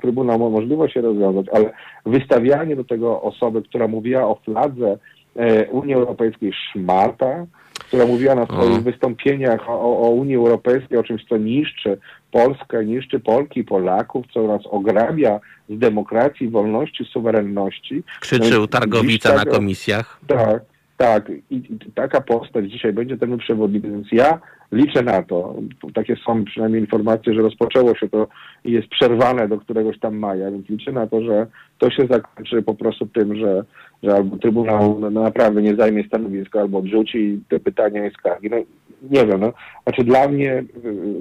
Trybunał ma możliwość się rozwiązać, ale wystawianie do tego osoby, która mówiła o fladze e, Unii Europejskiej szmata, która mówiła na swoich o. wystąpieniach o, o, Unii Europejskiej, o czymś, co niszczy Polskę, niszczy Polki i Polaków, co nas ograbia z demokracji, wolności, suwerenności. Krzyczył Targowica na komisjach. Tak, tak, i taka postać dzisiaj będzie temu przewodnikiem, więc ja liczę na to, takie są przynajmniej informacje, że rozpoczęło się to i jest przerwane do któregoś tam maja, więc liczę na to, że to się zakończy po prostu tym, że, że albo Trybunał naprawdę nie zajmie stanowiska, albo odrzuci te pytania i skargi. No, nie wiem, no. Znaczy dla mnie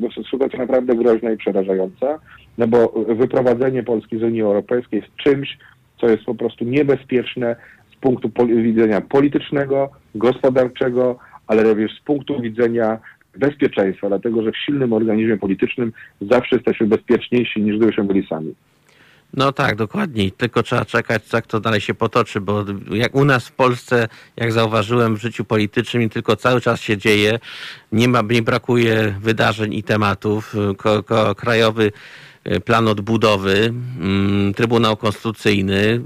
no, sytuacja naprawdę groźna i przerażająca, no bo wyprowadzenie Polski z Unii Europejskiej jest czymś, co jest po prostu niebezpieczne, punktu widzenia politycznego, gospodarczego, ale również z punktu widzenia bezpieczeństwa, dlatego że w silnym organizmie politycznym zawsze jesteśmy bezpieczniejsi niż gdybyśmy byli sami. No tak, dokładnie. Tylko trzeba czekać, jak to dalej się potoczy, bo jak u nas w Polsce, jak zauważyłem w życiu politycznym, tylko cały czas się dzieje, nie, ma, nie brakuje wydarzeń i tematów. Ko, ko, krajowy plan odbudowy, mm, Trybunał Konstytucyjny,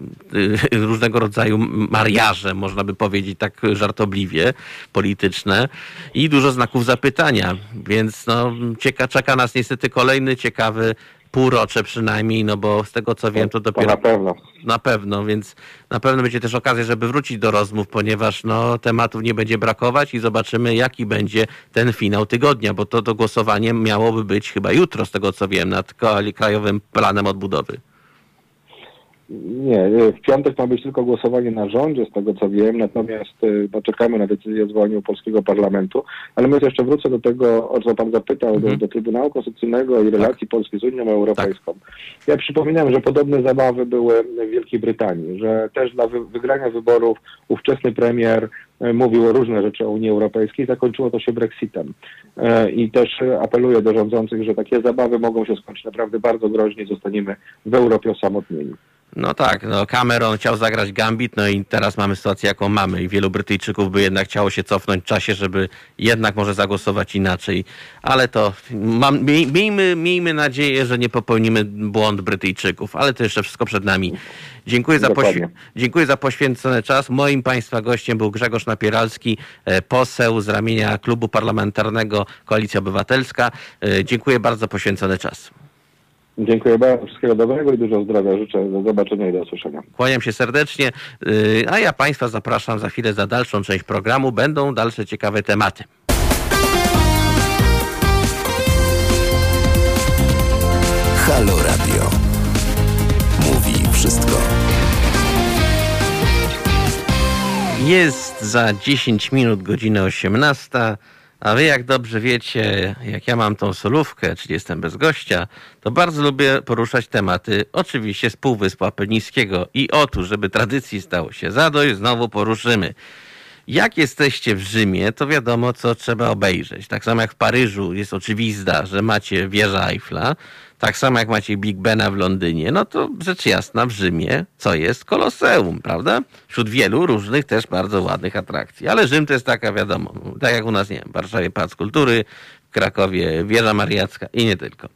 e, różnego rodzaju mariaże, można by powiedzieć tak żartobliwie, polityczne i dużo znaków zapytania. Więc no, cieka, czeka nas niestety kolejny ciekawy półrocze przynajmniej, no bo z tego co wiem, to dopiero... To na pewno. Na pewno, więc na pewno będzie też okazja, żeby wrócić do rozmów, ponieważ no, tematów nie będzie brakować i zobaczymy, jaki będzie ten finał tygodnia, bo to, to głosowanie miałoby być chyba jutro, z tego co wiem, nad Krajowym Planem Odbudowy. Nie, w piątek ma być tylko głosowanie na rządzie, z tego co wiem, natomiast no, czekamy na decyzję o zwołaniu polskiego parlamentu. Ale my jeszcze wrócę do tego, o co pan zapytał, mhm. do, do, Trybunału Konstytucyjnego i relacji tak. Polski z Unią Europejską. Tak. Ja przypominam, że podobne zabawy były w Wielkiej Brytanii, że też dla wy, wygrania wyborów ówczesny premier y, mówił różne rzeczy o Unii Europejskiej, zakończyło to się Brexitem. I też apeluję do rządzących, że takie zabawy mogą się skończyć naprawdę bardzo groźnie, zostaniemy w Europie osamotnieni. No tak, no Cameron chciał zagrać Gambit, no i teraz mamy sytuację, jaką mamy i wielu Brytyjczyków by jednak chciało się cofnąć w czasie, żeby jednak może zagłosować inaczej, ale to mam, miejmy, miejmy nadzieję, że nie popełnimy błąd Brytyjczyków, ale to jeszcze wszystko przed nami. Dziękuję za, dziękuję za poświęcony czas. Moim Państwa gościem był Grzegorz Napieralski, e, poseł z ramienia Klubu Parlamentarnego Koalicja Obywatelska. E, dziękuję bardzo za poświęcony czas. Dziękuję bardzo. Wszystkiego dobrego i dużo zdrowia życzę. Do zobaczenia i do usłyszenia. Kłaniam się serdecznie, y, a ja Państwa zapraszam za chwilę za dalszą część programu. Będą dalsze ciekawe tematy. Halo Radio. Mówi wszystko. Jest za 10 minut godzina 18 a wy jak dobrze wiecie, jak ja mam tą solówkę, czyli jestem bez gościa, to bardzo lubię poruszać tematy, oczywiście z Półwyspu Apenińskiego. I otóż, żeby tradycji stało się zadość, znowu poruszymy. Jak jesteście w Rzymie, to wiadomo, co trzeba obejrzeć. Tak samo jak w Paryżu jest oczywista, że macie wieżę Eiffla, tak samo jak macie Big Bena w Londynie, no to rzecz jasna w Rzymie, co jest Koloseum, prawda? Wśród wielu różnych też bardzo ładnych atrakcji. Ale Rzym to jest taka, wiadomo, tak jak u nas, nie wiem, w Warszawie Pałac Kultury, w Krakowie Wieża Mariacka i nie tylko.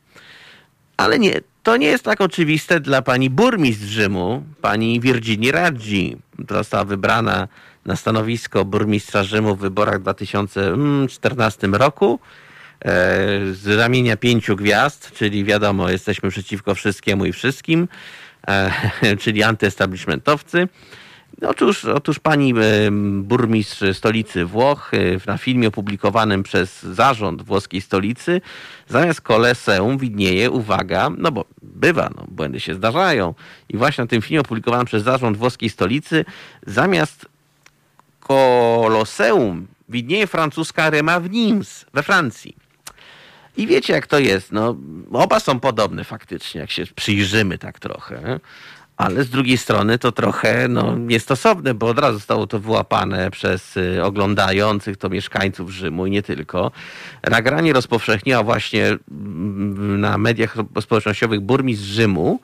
Ale nie, to nie jest tak oczywiste dla pani burmistrz Rzymu, pani Virginii Raggi, która została wybrana na stanowisko burmistrza Rzymu w wyborach w 2014 roku e, z ramienia pięciu gwiazd, czyli wiadomo, jesteśmy przeciwko wszystkiemu i wszystkim, e, czyli antyestablishmentowcy. Otóż, otóż pani e, burmistrz stolicy Włoch na filmie opublikowanym przez zarząd włoskiej stolicy zamiast koleseum widnieje, uwaga, no bo bywa, no, błędy się zdarzają i właśnie na tym filmie opublikowanym przez zarząd włoskiej stolicy zamiast Koloseum widnieje francuska Rema w Nimes we Francji. I wiecie jak to jest, no oba są podobne faktycznie, jak się przyjrzymy tak trochę ale z drugiej strony to trochę no, niestosowne, bo od razu zostało to wyłapane przez y, oglądających to mieszkańców Rzymu i nie tylko. Nagranie rozpowszechniła właśnie mm, na mediach społecznościowych burmistrz Rzymu,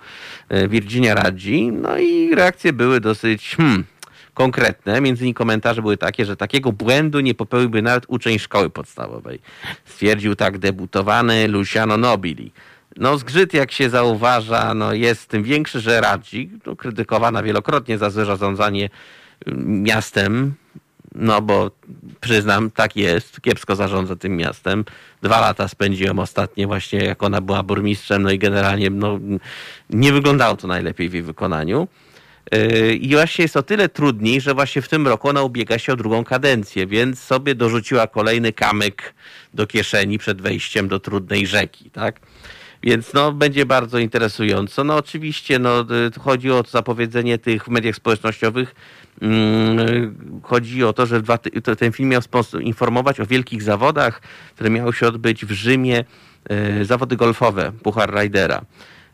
y, Virginia Radzi, no i reakcje były dosyć hmm, konkretne. Między innymi komentarze były takie, że takiego błędu nie popełniłby nawet uczeń szkoły podstawowej. Stwierdził tak debutowany Luciano Nobili. No zgrzyt, jak się zauważa, no jest tym większy, że Radzi, no, krytykowana wielokrotnie za złe zarządzanie mm, miastem, no bo przyznam, tak jest, kiepsko zarządza tym miastem. Dwa lata spędziłem ostatnie właśnie, jak ona była burmistrzem, no i generalnie no, nie wyglądało to najlepiej w jej wykonaniu. I właśnie jest o tyle trudniej, że właśnie w tym roku ona ubiega się o drugą kadencję, więc sobie dorzuciła kolejny kamyk do kieszeni przed wejściem do trudnej rzeki, tak? Więc no, będzie bardzo interesująco. No oczywiście no, y, chodzi o zapowiedzenie tych w mediach społecznościowych. Mm, chodzi o to, że ten film miał informować o wielkich zawodach, które miały się odbyć w Rzymie. Y, zawody golfowe, Puchar Ridera.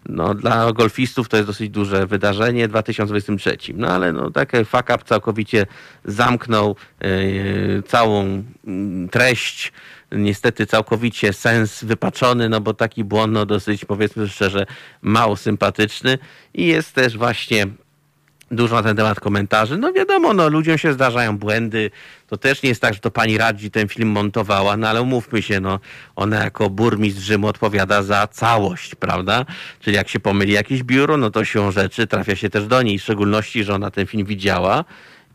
No, dla golfistów to jest dosyć duże wydarzenie w 2023. No ale no, taki fuck up całkowicie zamknął yy, całą yy, treść niestety całkowicie sens wypaczony, no bo taki błąd, no dosyć powiedzmy szczerze, mało sympatyczny i jest też właśnie dużo na ten temat komentarzy. No wiadomo, no ludziom się zdarzają błędy. To też nie jest tak, że to pani Radzi ten film montowała, no ale umówmy się, no ona jako burmistrz Rzymu odpowiada za całość, prawda? Czyli jak się pomyli jakieś biuro, no to się rzeczy trafia się też do niej, w szczególności, że ona ten film widziała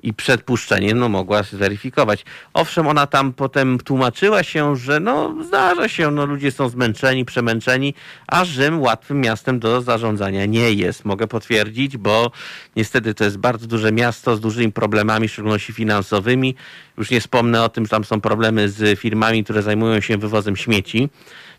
i przed puszczeniem no, mogła zweryfikować. Owszem, ona tam potem tłumaczyła się, że no, zdarza się, no, ludzie są zmęczeni, przemęczeni, a Rzym łatwym miastem do zarządzania nie jest. Mogę potwierdzić, bo niestety to jest bardzo duże miasto z dużymi problemami, w szczególności finansowymi. Już nie wspomnę o tym, że tam są problemy z firmami, które zajmują się wywozem śmieci.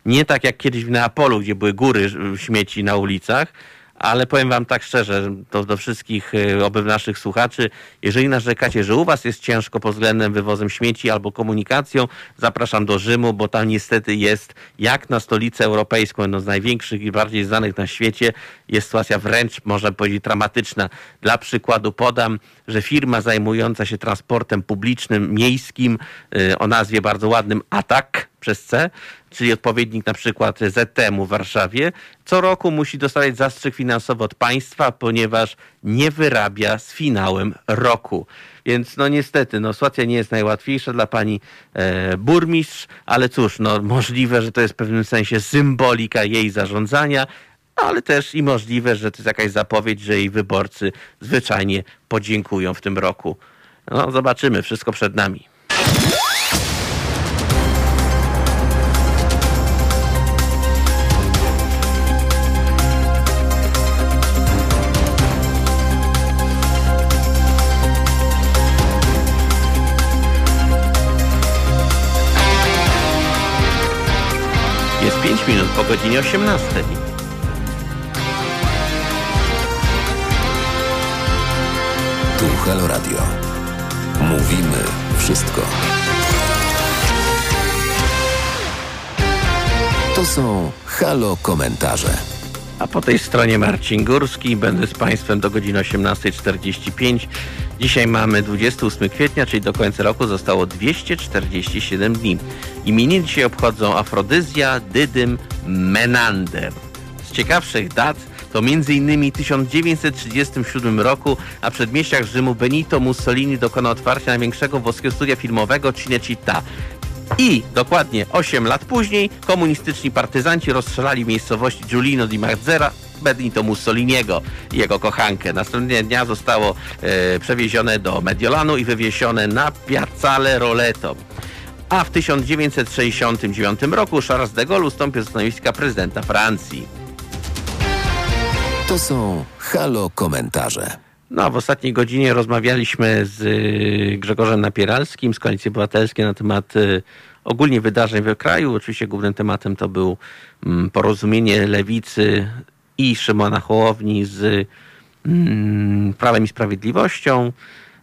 Nie tak jak kiedyś w Neapolu, gdzie były góry śmieci na ulicach, ale powiem wam tak szczerze, to do wszystkich y, oby naszych słuchaczy, jeżeli narzekacie, że u was jest ciężko pod względem wywozem śmieci albo komunikacją, zapraszam do Rzymu, bo tam niestety jest, jak na stolicę europejską, jedną z największych i bardziej znanych na świecie, jest sytuacja wręcz, można powiedzieć, dramatyczna. Dla przykładu podam, że firma zajmująca się transportem publicznym, miejskim, y, o nazwie bardzo ładnym ATAK przez C, czyli odpowiednik na przykład ZTM-u w Warszawie, co roku musi dostawać zastrzyk finansowy od państwa, ponieważ nie wyrabia z finałem roku. Więc no niestety, no sytuacja nie jest najłatwiejsza dla pani e, burmistrz, ale cóż, no możliwe, że to jest w pewnym sensie symbolika jej zarządzania, ale też i możliwe, że to jest jakaś zapowiedź, że jej wyborcy zwyczajnie podziękują w tym roku. No zobaczymy, wszystko przed nami. 5 minut po godzinie 18. Tu Halo Radio. Mówimy wszystko. To są Halo Komentarze. A po tej stronie Marcin Górski. Będę z Państwem do godziny 18.45. Dzisiaj mamy 28 kwietnia, czyli do końca roku zostało 247 dni. Imieniny dzisiaj obchodzą Afrodyzja, Dydym, Menander. Z ciekawszych dat to m.in. w 1937 roku na przedmieściach Rzymu Benito Mussolini dokonał otwarcia największego włoskiego studia filmowego Cinecittà. I dokładnie 8 lat później komunistyczni partyzanci rozstrzelali miejscowości Giulino di Marzera Benito Mussoliniego i jego kochankę. Następnego dnia zostało e, przewiezione do Mediolanu i wywiesione na Piazzale Roleto. A w 1969 roku Charles de Gaulle ustąpił ze stanowiska prezydenta Francji. To są Halo Komentarze. No, w ostatniej godzinie rozmawialiśmy z y, Grzegorzem Napieralskim z Koalicji Obywatelskiej na temat y, ogólnie wydarzeń w kraju. Oczywiście głównym tematem to był mm, porozumienie lewicy i Szymona Hołowni z mm, Prawem i Sprawiedliwością.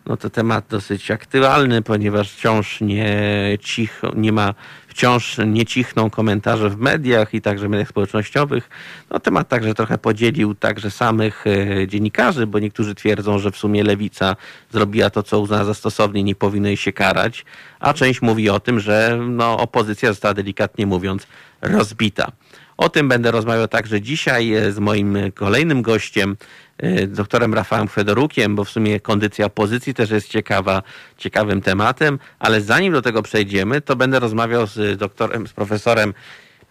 No to temat dosyć aktualny, ponieważ wciąż nie, cicho, nie ma, wciąż nie cichną komentarze w mediach i także w mediach społecznościowych. No temat także trochę podzielił także samych e, dziennikarzy, bo niektórzy twierdzą, że w sumie lewica zrobiła to, co uznała za stosownie, nie powinno jej się karać, a część mówi o tym, że no, opozycja została delikatnie mówiąc rozbita. O tym będę rozmawiał także dzisiaj e, z moim kolejnym gościem, e, doktorem Rafałem Fedorukiem, bo w sumie kondycja opozycji też jest ciekawa, ciekawym tematem, ale zanim do tego przejdziemy, to będę rozmawiał z doktorem, z profesorem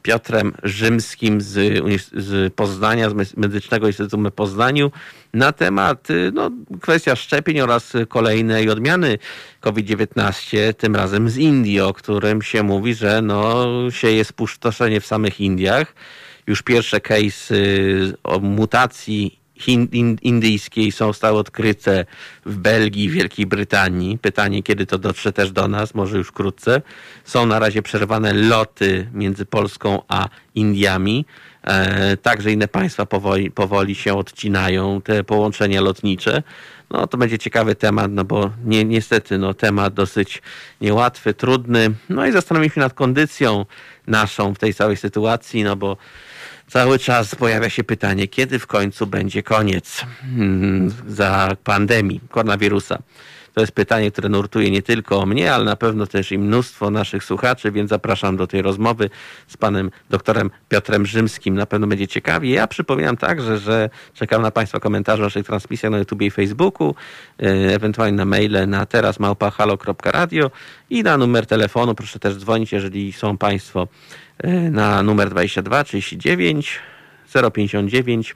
Piotrem Rzymskim z, z Poznania, z Medycznego Instytutu w Poznaniu na temat y, no, kwestia szczepień oraz kolejnej odmiany COVID-19, tym razem z Indii, o którym się mówi, że no, sieje spustoszenie w samych Indiach. Już pierwsze case o mutacji indyjskiej są zostały odkryte w Belgii, Wielkiej Brytanii. Pytanie, kiedy to dotrze też do nas, może już wkrótce. Są na razie przerwane loty między Polską a Indiami. E, także inne państwa powoli, powoli się odcinają, te połączenia lotnicze. No to będzie ciekawy temat, no bo ni niestety no, temat dosyć niełatwy, trudny. No i zastanowimy się nad kondycją naszą w tej całej sytuacji, no bo cały czas pojawia się pytanie, kiedy w końcu będzie koniec hmm, za pandemii koronawirusa. To jest pytanie, które nurtuje nie tylko mnie, ale na pewno też i mnóstwo naszych słuchaczy, więc zapraszam do tej rozmowy z panem doktorem Piotrem Rzymskim. Na pewno będzie ciekawie. Ja przypominam także, że czekam na państwa komentarze o naszych transmisjach na YouTube i Facebooku, e, ewentualnie na maile na teraz małpahalo.radio i na numer telefonu. Proszę też dzwonić, jeżeli są państwo na numer 22 39 059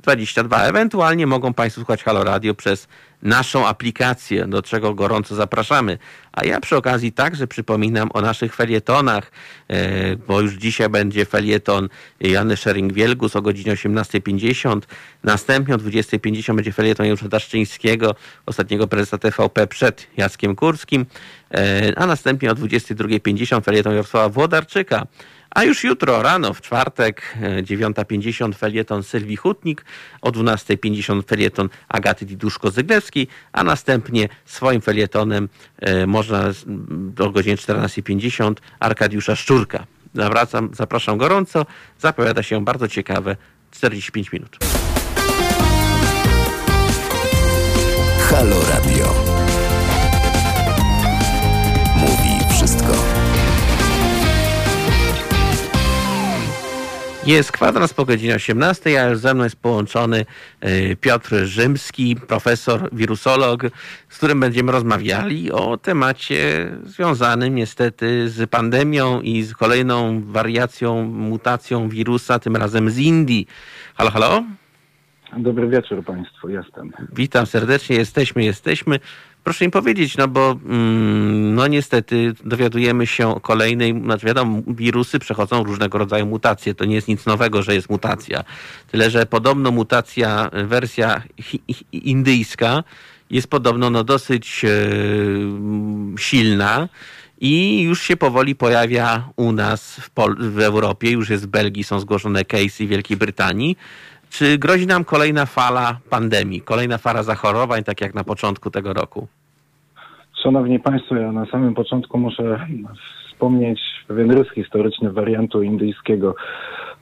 22. Ewentualnie mogą Państwo słuchać Halo Radio przez naszą aplikację, do czego gorąco zapraszamy. A ja przy okazji także przypominam o naszych felietonach, e, bo już dzisiaj będzie felieton Jany Szering-Wielgus o godzinie 18.50. Następnie o 20.50 będzie felieton Janusza Daszczyńskiego, ostatniego prezesa TVP przed Jackiem Kurskim. E, a następnie o 22.50 felieton Jarosława Włodarczyka. A już jutro rano, w czwartek, 9.50 e, felieton Sylwii Hutnik, o 12.50 felieton Agaty Diduszko-Zyglewskiej, a następnie swoim felietonem e, można do godziny 14.50 Arkadiusza Szczurka. Zawracam, zapraszam gorąco, zapowiada się bardzo ciekawe 45 minut. Halo Radio. Jest kwadrans po godzinie 18, a już ze mną jest połączony e, Piotr Rzymski, profesor, wirusolog, z którym będziemy rozmawiali o temacie związanym niestety z pandemią i z kolejną wariacją, mutacją wirusa, tym razem z Indii. Halo, halo? Dobry wieczór Państwu, jestem. Witam serdecznie, jesteśmy, jesteśmy. Proszę mi powiedzieć, no bo mm, no niestety dowiadujemy się o kolejnej, znaczy wiadomo, wirusy przechodzą różnego rodzaju mutacje. To nie jest nic nowego, że jest mutacja. Tyle, że podobno mutacja, wersja indyjska jest podobno no, dosyć e, silna i już się powoli pojawia u nas w, Pol w Europie, już jest w Belgii, są zgłoszone case w Wielkiej Brytanii. Czy grozi nam kolejna fala pandemii, kolejna fala zachorowań, tak jak na początku tego roku? Szanowni Państwo, ja na samym początku muszę wspomnieć pewien rys historyczny wariantu indyjskiego.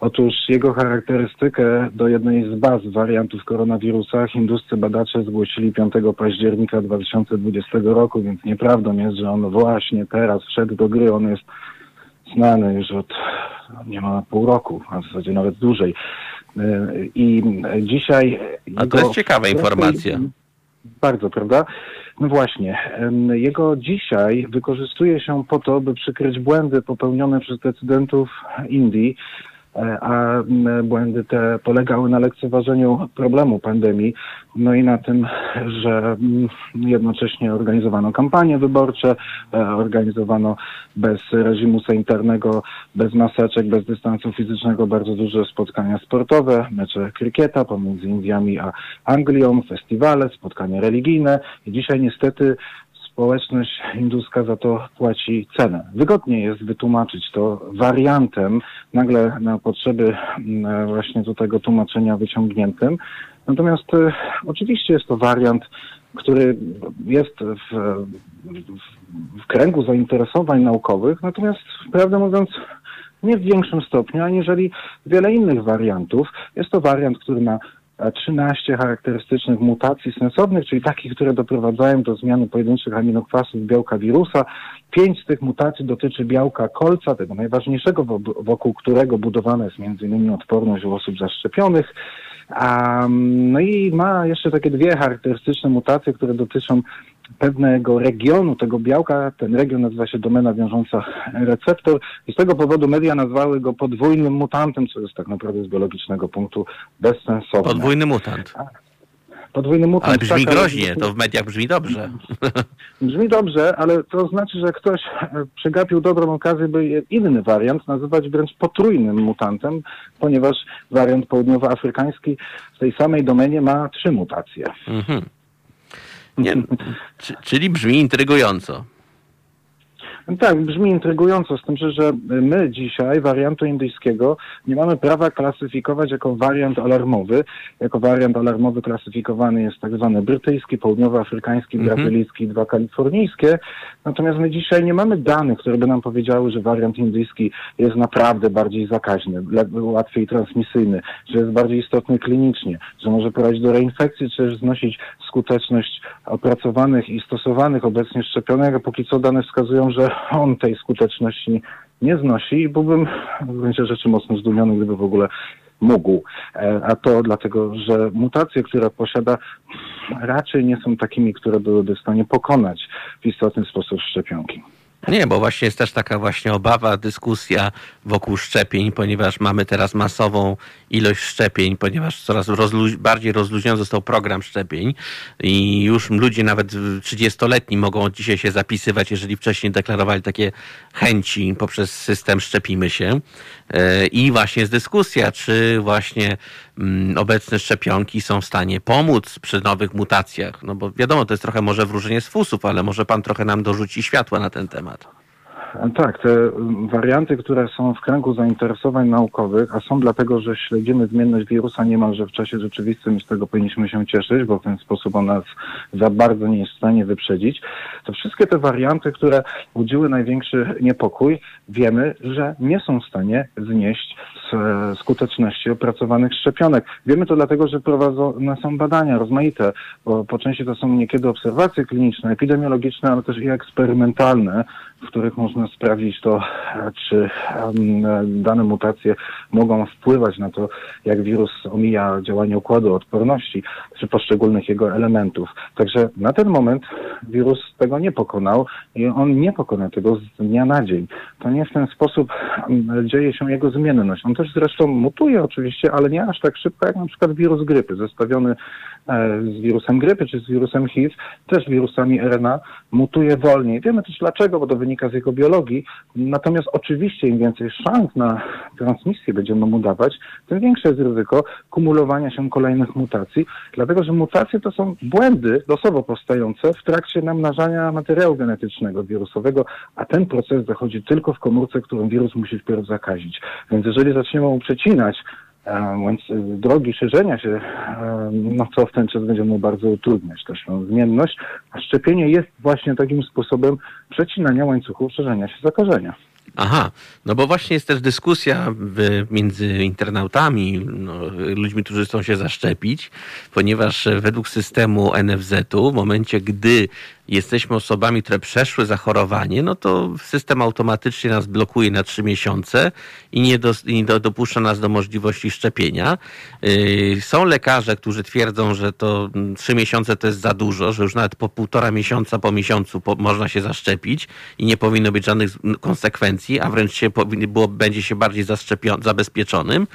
Otóż jego charakterystykę do jednej z baz wariantów koronawirusa hinduscy badacze zgłosili 5 października 2020 roku, więc nieprawdą jest, że on właśnie teraz wszedł do gry. On jest znany już od niemal pół roku, a w zasadzie nawet dłużej. I dzisiaj... A to jest ciekawa informacja. Bardzo, prawda? No właśnie. Jego dzisiaj wykorzystuje się po to, by przykryć błędy popełnione przez decydentów Indii, a błędy te polegały na lekceważeniu problemu pandemii, no i na tym, że jednocześnie organizowano kampanie wyborcze, e, organizowano bez reżimu sanitarnego, bez maseczek, bez dystansu fizycznego bardzo duże spotkania sportowe, mecze krykieta pomiędzy Indiami a Anglią, festiwale, spotkania religijne. I dzisiaj niestety społeczność hinduska za to płaci cenę. Wygodnie jest wytłumaczyć to wariantem, nagle na potrzeby właśnie do tego tłumaczenia wyciągniętym. Natomiast y, oczywiście jest to wariant, który jest w, w, w kręgu zainteresowań naukowych, natomiast prawdę mówiąc nie w większym stopniu, aniżeli wiele innych wariantów. Jest to wariant, który ma 13 charakterystycznych mutacji sensownych, czyli takich, które doprowadzają do zmiany pojedynczych aminokwasów białka wirusa. Pięć z tych mutacji dotyczy białka kolca, tego najważniejszego, wokół którego budowana jest m.in. odporność u osób zaszczepionych. Um, no i ma jeszcze takie dwie charakterystyczne mutacje, które dotyczą pewnego regionu tego białka. Ten region nazywa się domena wiążąca receptor i z tego powodu media nazwały go podwójnym mutantem, co jest tak naprawdę z biologicznego punktu bezsensowne. Podwójny mutant. Podwójny mutant. Ale brzmi tak, groźnie, to w mediach brzmi dobrze. Brzmi dobrze, ale to znaczy, że ktoś przegapił dobrą okazję, by inny wariant nazywać wręcz potrójnym mutantem, ponieważ wariant południowoafrykański w tej samej domenie ma trzy mutacje. Mhm. Nie, czyli brzmi intrygująco. Tak, brzmi intrygująco, z tym, że my dzisiaj wariantu indyjskiego nie mamy prawa klasyfikować jako wariant alarmowy. Jako wariant alarmowy klasyfikowany jest tak zwany brytyjski, południowoafrykański, mhm. brazylijski i dwa kalifornijskie. Natomiast my dzisiaj nie mamy danych, które by nam powiedziały, że wariant indyjski jest naprawdę bardziej zakaźny, łatwiej transmisyjny, że jest bardziej istotny klinicznie, że może prowadzić do reinfekcji, czy też znosić skuteczność opracowanych i stosowanych obecnie szczepionek, a póki co dane wskazują, że on tej skuteczności nie znosi i byłbym w gruncie rzeczy mocno zdumiony, gdyby w ogóle mógł. E, a to dlatego, że mutacje, które posiada, raczej nie są takimi, które byłyby w stanie pokonać w istotny sposób szczepionki. Nie, bo właśnie jest też taka właśnie obawa, dyskusja wokół szczepień, ponieważ mamy teraz masową ilość szczepień, ponieważ coraz rozlu bardziej rozluźniony został program szczepień i już ludzie nawet 30-letni mogą dzisiaj się zapisywać, jeżeli wcześniej deklarowali takie chęci poprzez system Szczepimy się. E, I właśnie jest dyskusja, czy właśnie obecne szczepionki są w stanie pomóc przy nowych mutacjach. No bo wiadomo, to jest trochę może wróżenie z fusów, ale może pan trochę nam dorzuci światła na ten temat. Tak, te warianty, które są w kręgu zainteresowań naukowych, a są dlatego, że śledzimy zmienność wirusa niemalże w czasie rzeczywistym i z tego powinniśmy się cieszyć, bo w ten sposób on nas za bardzo nie jest w stanie wyprzedzić, to wszystkie te warianty, które budziły największy niepokój, wiemy, że nie są w stanie znieść skuteczności opracowanych szczepionek. Wiemy to dlatego, że prowadzone są badania rozmaite, bo po części to są niekiedy obserwacje kliniczne, epidemiologiczne, ale też i eksperymentalne, w których można sprawdzić to, czy dane mutacje mogą wpływać na to, jak wirus omija działanie układu odporności, czy poszczególnych jego elementów. Także na ten moment wirus tego nie pokonał i on nie pokona tego z dnia na dzień. To nie w ten sposób dzieje się jego zmienność. On też zresztą mutuje oczywiście, ale nie aż tak szybko jak na przykład wirus grypy, zestawiony e, z wirusem grypy czy z wirusem HIV, też wirusami RNA, mutuje wolniej. Wiemy też dlaczego, bo to wynika z jego biologii. Natomiast oczywiście im więcej szans na transmisję będziemy mu dawać, tym większe jest ryzyko kumulowania się kolejnych mutacji, dlatego że mutacje to są błędy losowo powstające w trakcie namnażania materiału genetycznego wirusowego, a ten proces zachodzi tylko w komórce, którą wirus musi wpierw zakazić. Więc jeżeli zaczniemy mu przecinać E, Więc y, drogi szerzenia się, e, no co w ten czas będzie mu bardzo utrudniać tą zmienność, a szczepienie jest właśnie takim sposobem przecinania łańcuchów szerzenia się zakażenia. Aha, no bo właśnie jest też dyskusja między internautami, no, ludźmi, którzy chcą się zaszczepić, ponieważ według systemu NFZ-u w momencie, gdy jesteśmy osobami, które przeszły zachorowanie, no to system automatycznie nas blokuje na trzy miesiące i nie, do, i do, dopuszcza nas do możliwości szczepienia. Yy, są lekarze, którzy twierdzą, że to mm, trzy miesiące to jest za dużo, że już nawet po półtora miesiąca, po miesiącu po, można się zaszczepić i nie powinno być żadnych konsekwencji, a wręcz się było, będzie się bardziej zabezpieczonym.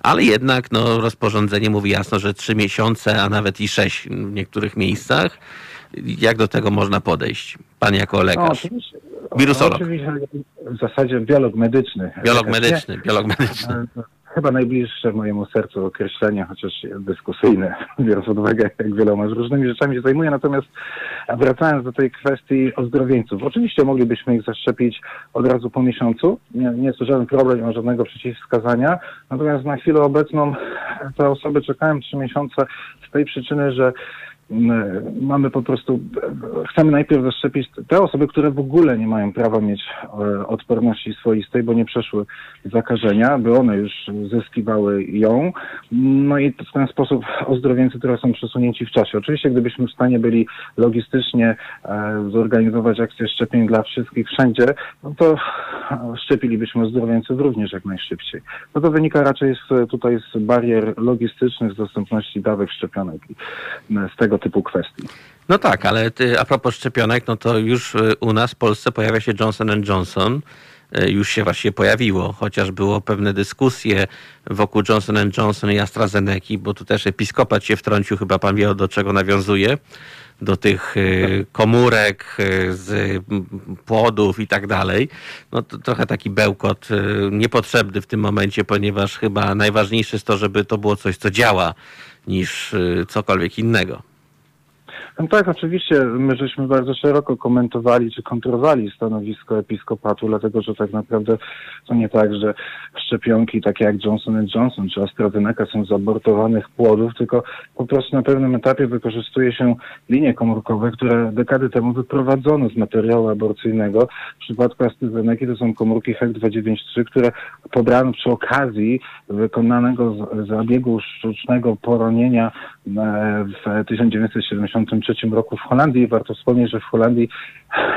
Ale jednak no, rozporządzenie mówi jasno, że trzy miesiące, a nawet i sześć w niektórych miejscach. Jak do tego można podejść? Pan jako No, lekarz. oczywiście, Wirusolog. Oczywiście w zasadzie biolog medyczny. Biolog Lekarz nie, medyczny, biolog medyczny. Chyba najbliższe mojemu sercu określenie, chociaż dyskusyjne, biorąc pod uwagę, jak wieloma z różnymi rzeczami się zajmuję. Natomiast wracając do tej kwestii ozdrowieńców. Oczywiście moglibyśmy ich zaszczepić od razu po miesiącu. Nie, nie jest to żaden problem, nie ma żadnego przeciwwskazania. Natomiast na chwilę obecną te osoby czekają trzy miesiące z tej przyczyny, że mamy po prostu, chcemy najpierw zaszczepić te osoby, które w ogóle nie mają prawa mieć e, odporności swoistej, bo nie przeszły zakażenia, by one już zyskiwały ją. No i w ten sposób ozdrowieńcy teraz są przesunięci w czasie. Oczywiście, gdybyśmy w stanie byli logistycznie e, zorganizować akcję szczepień dla wszystkich wszędzie, no to szczepilibyśmy ozdrowieńców również jak najszybciej. No to wynika raczej z, tutaj z barier logistycznych, z dostępności dawek szczepionek i e, z tego typu kwestii. No tak, ale ty, a propos szczepionek, no to już y, u nas w Polsce pojawia się Johnson Johnson. Y, Już się właśnie pojawiło, chociaż było pewne dyskusje wokół Johnson Johnson i AstraZeneca, bo tu też episkopat się wtrącił, chyba pan wie do czego nawiązuje, do tych y, komórek z płodów i tak dalej. No to trochę taki bełkot niepotrzebny w tym momencie, ponieważ chyba najważniejsze jest to, żeby to było coś, co działa, niż cokolwiek innego. No tak, oczywiście my żeśmy bardzo szeroko komentowali czy kontrowali stanowisko episkopatu, dlatego że tak naprawdę to nie tak, że szczepionki takie jak Johnson Johnson czy AstraZeneca są z abortowanych płodów, tylko po prostu na pewnym etapie wykorzystuje się linie komórkowe, które dekady temu wyprowadzono z materiału aborcyjnego. W przypadku AstraZeneca to są komórki HEC293, które pobrano przy okazji wykonanego zabiegu sztucznego poronienia e, w 1973 roku w Holandii. Warto wspomnieć, że w Holandii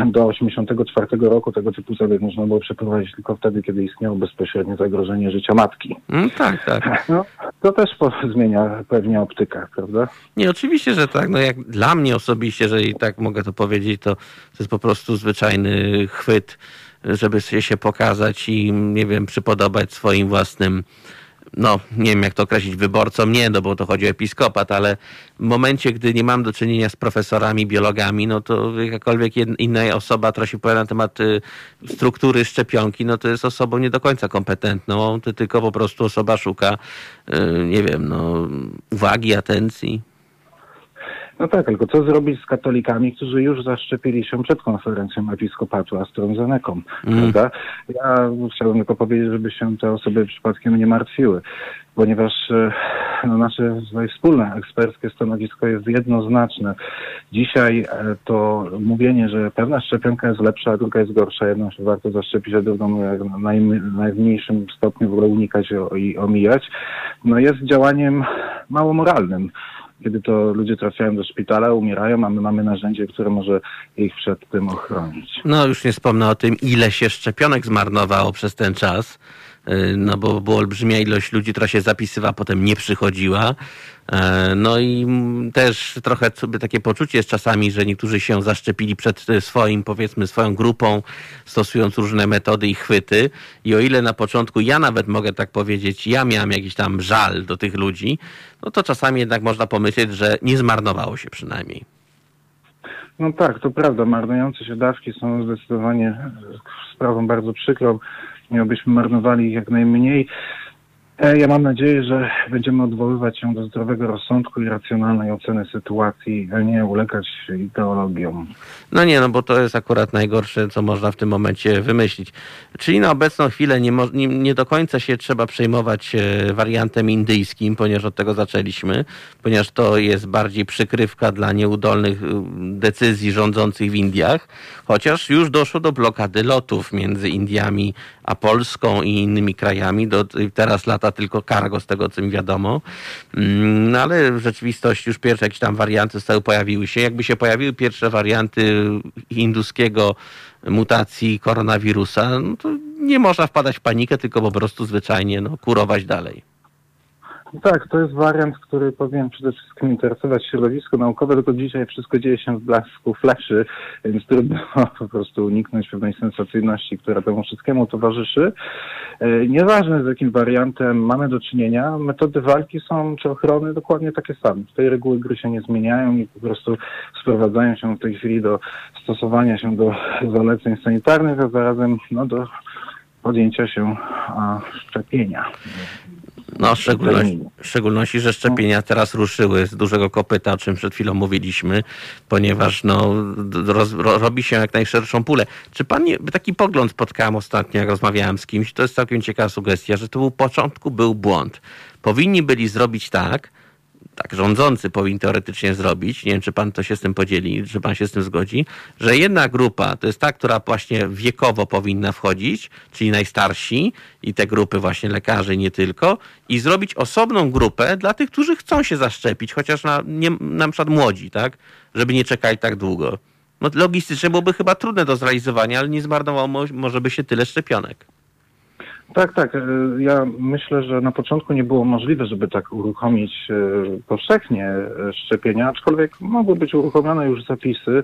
do 1984 roku tego typu zabieg można było przeprowadzić tylko wtedy, kiedy istniało bezpośrednie zagrożenie życia matki. Mm, tak, tak. No, to też zmienia pewnie optykę, prawda? Nie, oczywiście, że tak. No jak dla mnie osobiście, jeżeli tak mogę to powiedzieć, to, to jest po prostu zwyczajny chwyt, żeby się pokazać i nie wiem, przypodobać swoim własnym, no nie wiem jak to określić, wyborcom, nie, no bo to chodzi o episkopat, ale w momencie, gdy nie mam do czynienia z profesorami, biologami, no to jakakolwiek inna osoba, która się powie na temat y, struktury szczepionki, no to jest osobą nie do końca kompetentną, to tylko po prostu osoba szuka, y, nie wiem, no uwagi, atencji. No tak, tylko co zrobić z katolikami, którzy już zaszczepili się przed konferencją episkopatu AstraZeneką, Mm. prawda? Ja chciałbym tylko powiedzieć, żeby się te osoby przypadkiem nie martwiły, ponieważ e, no, nasze wspólne eksperckie stanowisko jest jednoznaczne. Dzisiaj e, to mówienie, że pewna szczepionka jest lepsza, a druga jest gorsza, jedną się warto zaszczepić, a drugą najm- najmniejszym stopniu w ogóle unikać i omijać, no jest działaniem mało moralnym kiedy to ludzie trafiają do szpitala, umierają, a my mamy narzędzie, które może ich przed tym ochronić. No już nie wspomnę o tym, ile się szczepionek zmarnowało przez ten czas. Yy, No bo była olbrzymia ilość ludzi, która się zapisywała, potem nie przychodziła. E, No i też trochę sobie takie poczucie jest czasami, że niektórzy się zaszczepili przed y, swoim, powiedzmy, swoją grupą, stosując różne metody i chwyty. I o ile na początku ja nawet mogę tak powiedzieć, ja miałem jakiś tam żal do tych ludzi, no to czasami jednak można pomyśleć, że nie zmarnowało się przynajmniej. No tak, to prawda. Marnujące się dawki są zdecydowanie sprawą bardzo przykrą. Miałbyśmy marnowali jak najmniej. E, Ja mam nadzieję, że będziemy odwoływać się do zdrowego rozsądku i racjonalnej oceny sytuacji, a nie ulegać ideologiom. No nie, no bo to jest akurat najgorsze, co można w tym momencie wymyślić. Czyli na obecną chwilę nie, nie, nie do końca się trzeba przejmować e, wariantem indyjskim, ponieważ od tego zaczęliśmy, ponieważ to jest bardziej przykrywka dla nieudolnych y, decyzji rządzących w Indiach, chociaż już doszło do blokady lotów między Indiami a Polską i innymi krajami. Do, teraz lata tylko cargo, z tego co mi wiadomo. Mm, No ale w rzeczywistości już pierwsze jakieś tam warianty zostały, pojawiły się. Jakby się pojawiły pierwsze warianty hinduskiego mutacji koronawirusa, no to nie można wpadać w panikę, tylko po prostu zwyczajnie no, kurować dalej. Tak, to jest wariant, który powinien przede wszystkim interesować środowisko naukowe, tylko dzisiaj wszystko dzieje się w blasku fleszy, więc trudno po prostu uniknąć pewnej sensacyjności, która temu wszystkiemu towarzyszy. E, Nieważne z jakim wariantem mamy do czynienia, metody walki są, czy ochrony dokładnie takie same. Tutaj reguły gry się nie zmieniają i po prostu sprowadzają się w tej chwili do stosowania się do zaleceń sanitarnych, a zarazem no, do podjęcia się szczepienia. No, w szczególności, w szczególności, że szczepienia teraz ruszyły z dużego kopyta, o czym przed chwilą mówiliśmy, ponieważ no, roz, ro, robi się jak najszerszą pulę. Czy pan nie, taki pogląd spotkałem ostatnio, jak rozmawiałem z kimś, to jest całkiem ciekawa sugestia, że to był początku był błąd. Powinni byli zrobić tak, tak rządzący powinien teoretycznie zrobić, nie wiem, czy pan to się z tym podzieli, czy pan się z tym zgodzi, że jedna grupa to jest ta, która właśnie wiekowo powinna wchodzić, czyli najstarsi i te grupy właśnie lekarzy nie tylko, i zrobić osobną grupę dla tych, którzy chcą się zaszczepić, chociaż na, nie, na przykład młodzi, tak, żeby nie czekali tak długo. No logistycznie byłoby chyba trudne do zrealizowania, ale nie zmarnowało mo- może by się tyle szczepionek. Tak, tak. e, Ja myślę, że na początku nie było możliwe, żeby tak uruchomić e, powszechnie e, szczepienia, aczkolwiek mogły być uruchomione już zapisy,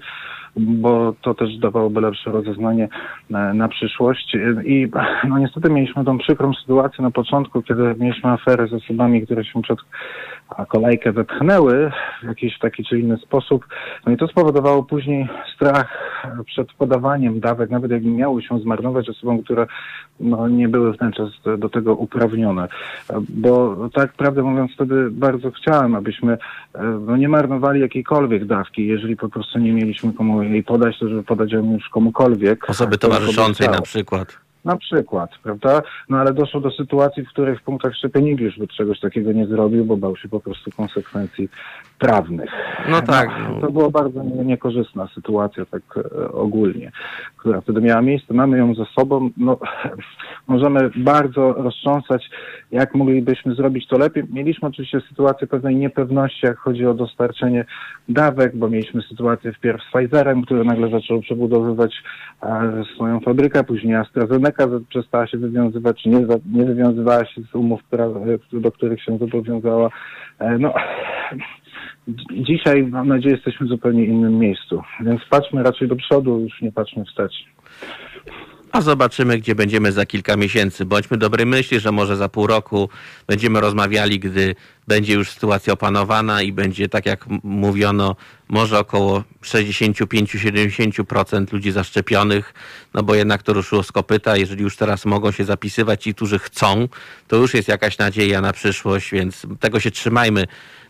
bo to też dawałoby lepsze rozeznanie na, przyszłość. I no niestety mieliśmy tą przykrą sytuację na początku, kiedy mieliśmy aferę z osobami, które się przed kolejkę wepchnęły w jakiś taki czy inny sposób. No i to spowodowało później strach przed podawaniem dawek, nawet jak miały się zmarnować osobom, które no, nie były w ten czas do, tego uprawnione. Bo tak prawdę mówiąc wtedy bardzo chciałem, abyśmy e, no, nie marnowali jakiejkolwiek dawki. Jeżeli po prostu nie mieliśmy komu jej podać, to żeby podać ją już komukolwiek. Osoby towarzyszącej na przykład. Na przykład, prawda? No ale doszło do sytuacji, w której w punktach szczepień nikt już by czegoś takiego nie zrobił, bo bał się po prostu konsekwencji prawnych. No tak, no. To była bardzo nie- niekorzystna sytuacja tak e, ogólnie, która wtedy miała miejsce. Mamy ją ze sobą. No, możemy bardzo roztrząsać, jak moglibyśmy zrobić to lepiej. Mieliśmy oczywiście sytuację pewnej niepewności, jak chodzi o dostarczenie dawek, bo mieliśmy sytuację wpierw z Pfizerem, który nagle zaczął przebudowywać e, swoją fabrykę, później AstraZeneca przestała się wywiązywać, czy nie, nie wywiązywała się z umów, e, do których się zobowiązała. No, dzisiaj mam nadzieję jesteśmy w zupełnie innym miejscu, więc patrzmy raczej do przodu, już nie patrzmy wstecz. A zobaczymy, gdzie będziemy za kilka miesięcy. Bądźmy dobrej myśli, że może za pół roku będziemy rozmawiali, gdy będzie już sytuacja opanowana i będzie, tak jak mówiono, może około 65-70% ludzi zaszczepionych, no bo jednak to ruszyło z kopyta. Jeżeli już teraz mogą się zapisywać ci, którzy chcą, to już jest jakaś nadzieja na przyszłość, więc tego się trzymajmy.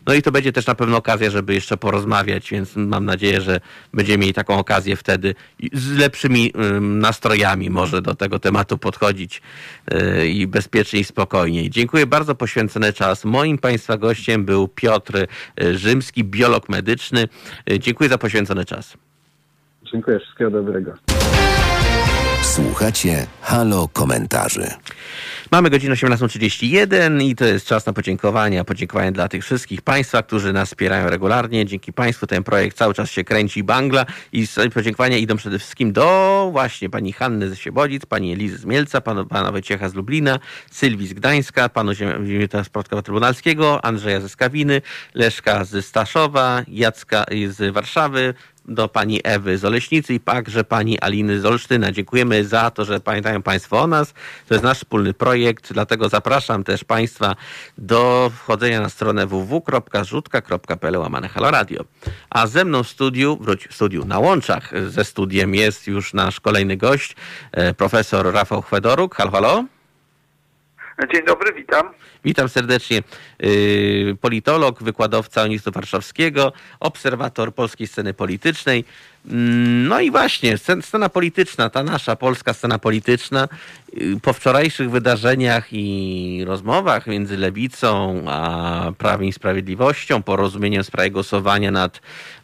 No i to będzie też na pewno okazja, żeby jeszcze porozmawiać, więc mam nadzieję, że będziemy mieli taką okazję wtedy z lepszymi ym, nastrojami może do tego tematu podchodzić yy, i bezpiecznie i spokojniej. Dziękuję bardzo poświęcony czas. Moim Państwa gościem był Piotr y, Rzymski, biolog medyczny. Y, Dziękuję za poświęcony czas. Dziękuję, wszystkiego dobrego. Słuchacie Halo Komentarzy. Mamy godzinę 18.31 i to jest czas na podziękowania. Podziękowania dla tych wszystkich Państwa, którzy nas wspierają regularnie. Dzięki Państwu ten projekt cały czas się kręci bangla i podziękowania idą przede wszystkim do właśnie pani Hanny ze Siebodzic, pani Elizy z Mielca, panu, pana Wojciecha z Lublina, Sylwii z Gdańska, panu Ziemietra z Płocka Trybunalskiego, Andrzeja ze Skawiny, Leszka z Staszowa, Jacka z Warszawy, do pani Ewy z Oleśnicy i także pani Aliny z Olsztyna. Dziękujemy za to, że pamiętają Państwo o nas. To jest nasz wspólny projekt, dlatego zapraszam też Państwa do wchodzenia na stronę www.rzutka.pl łamane Halo Radio. A ze mną w studiu, wróć w studiu, na łączach ze studiem jest już nasz kolejny gość, e, profesor Rafał Chwedoruk. Halo, halo. Dzień dobry, witam. Witam serdecznie. Yy, Politolog, wykładowca Uniwersytetu Warszawskiego, obserwator polskiej sceny politycznej. Mm, No i właśnie, scen- scena polityczna, ta nasza polska scena polityczna, yy, po wczorajszych wydarzeniach i rozmowach między Lewicą a Prawem i Sprawiedliwością, porozumieniem w sprawie głosowania nad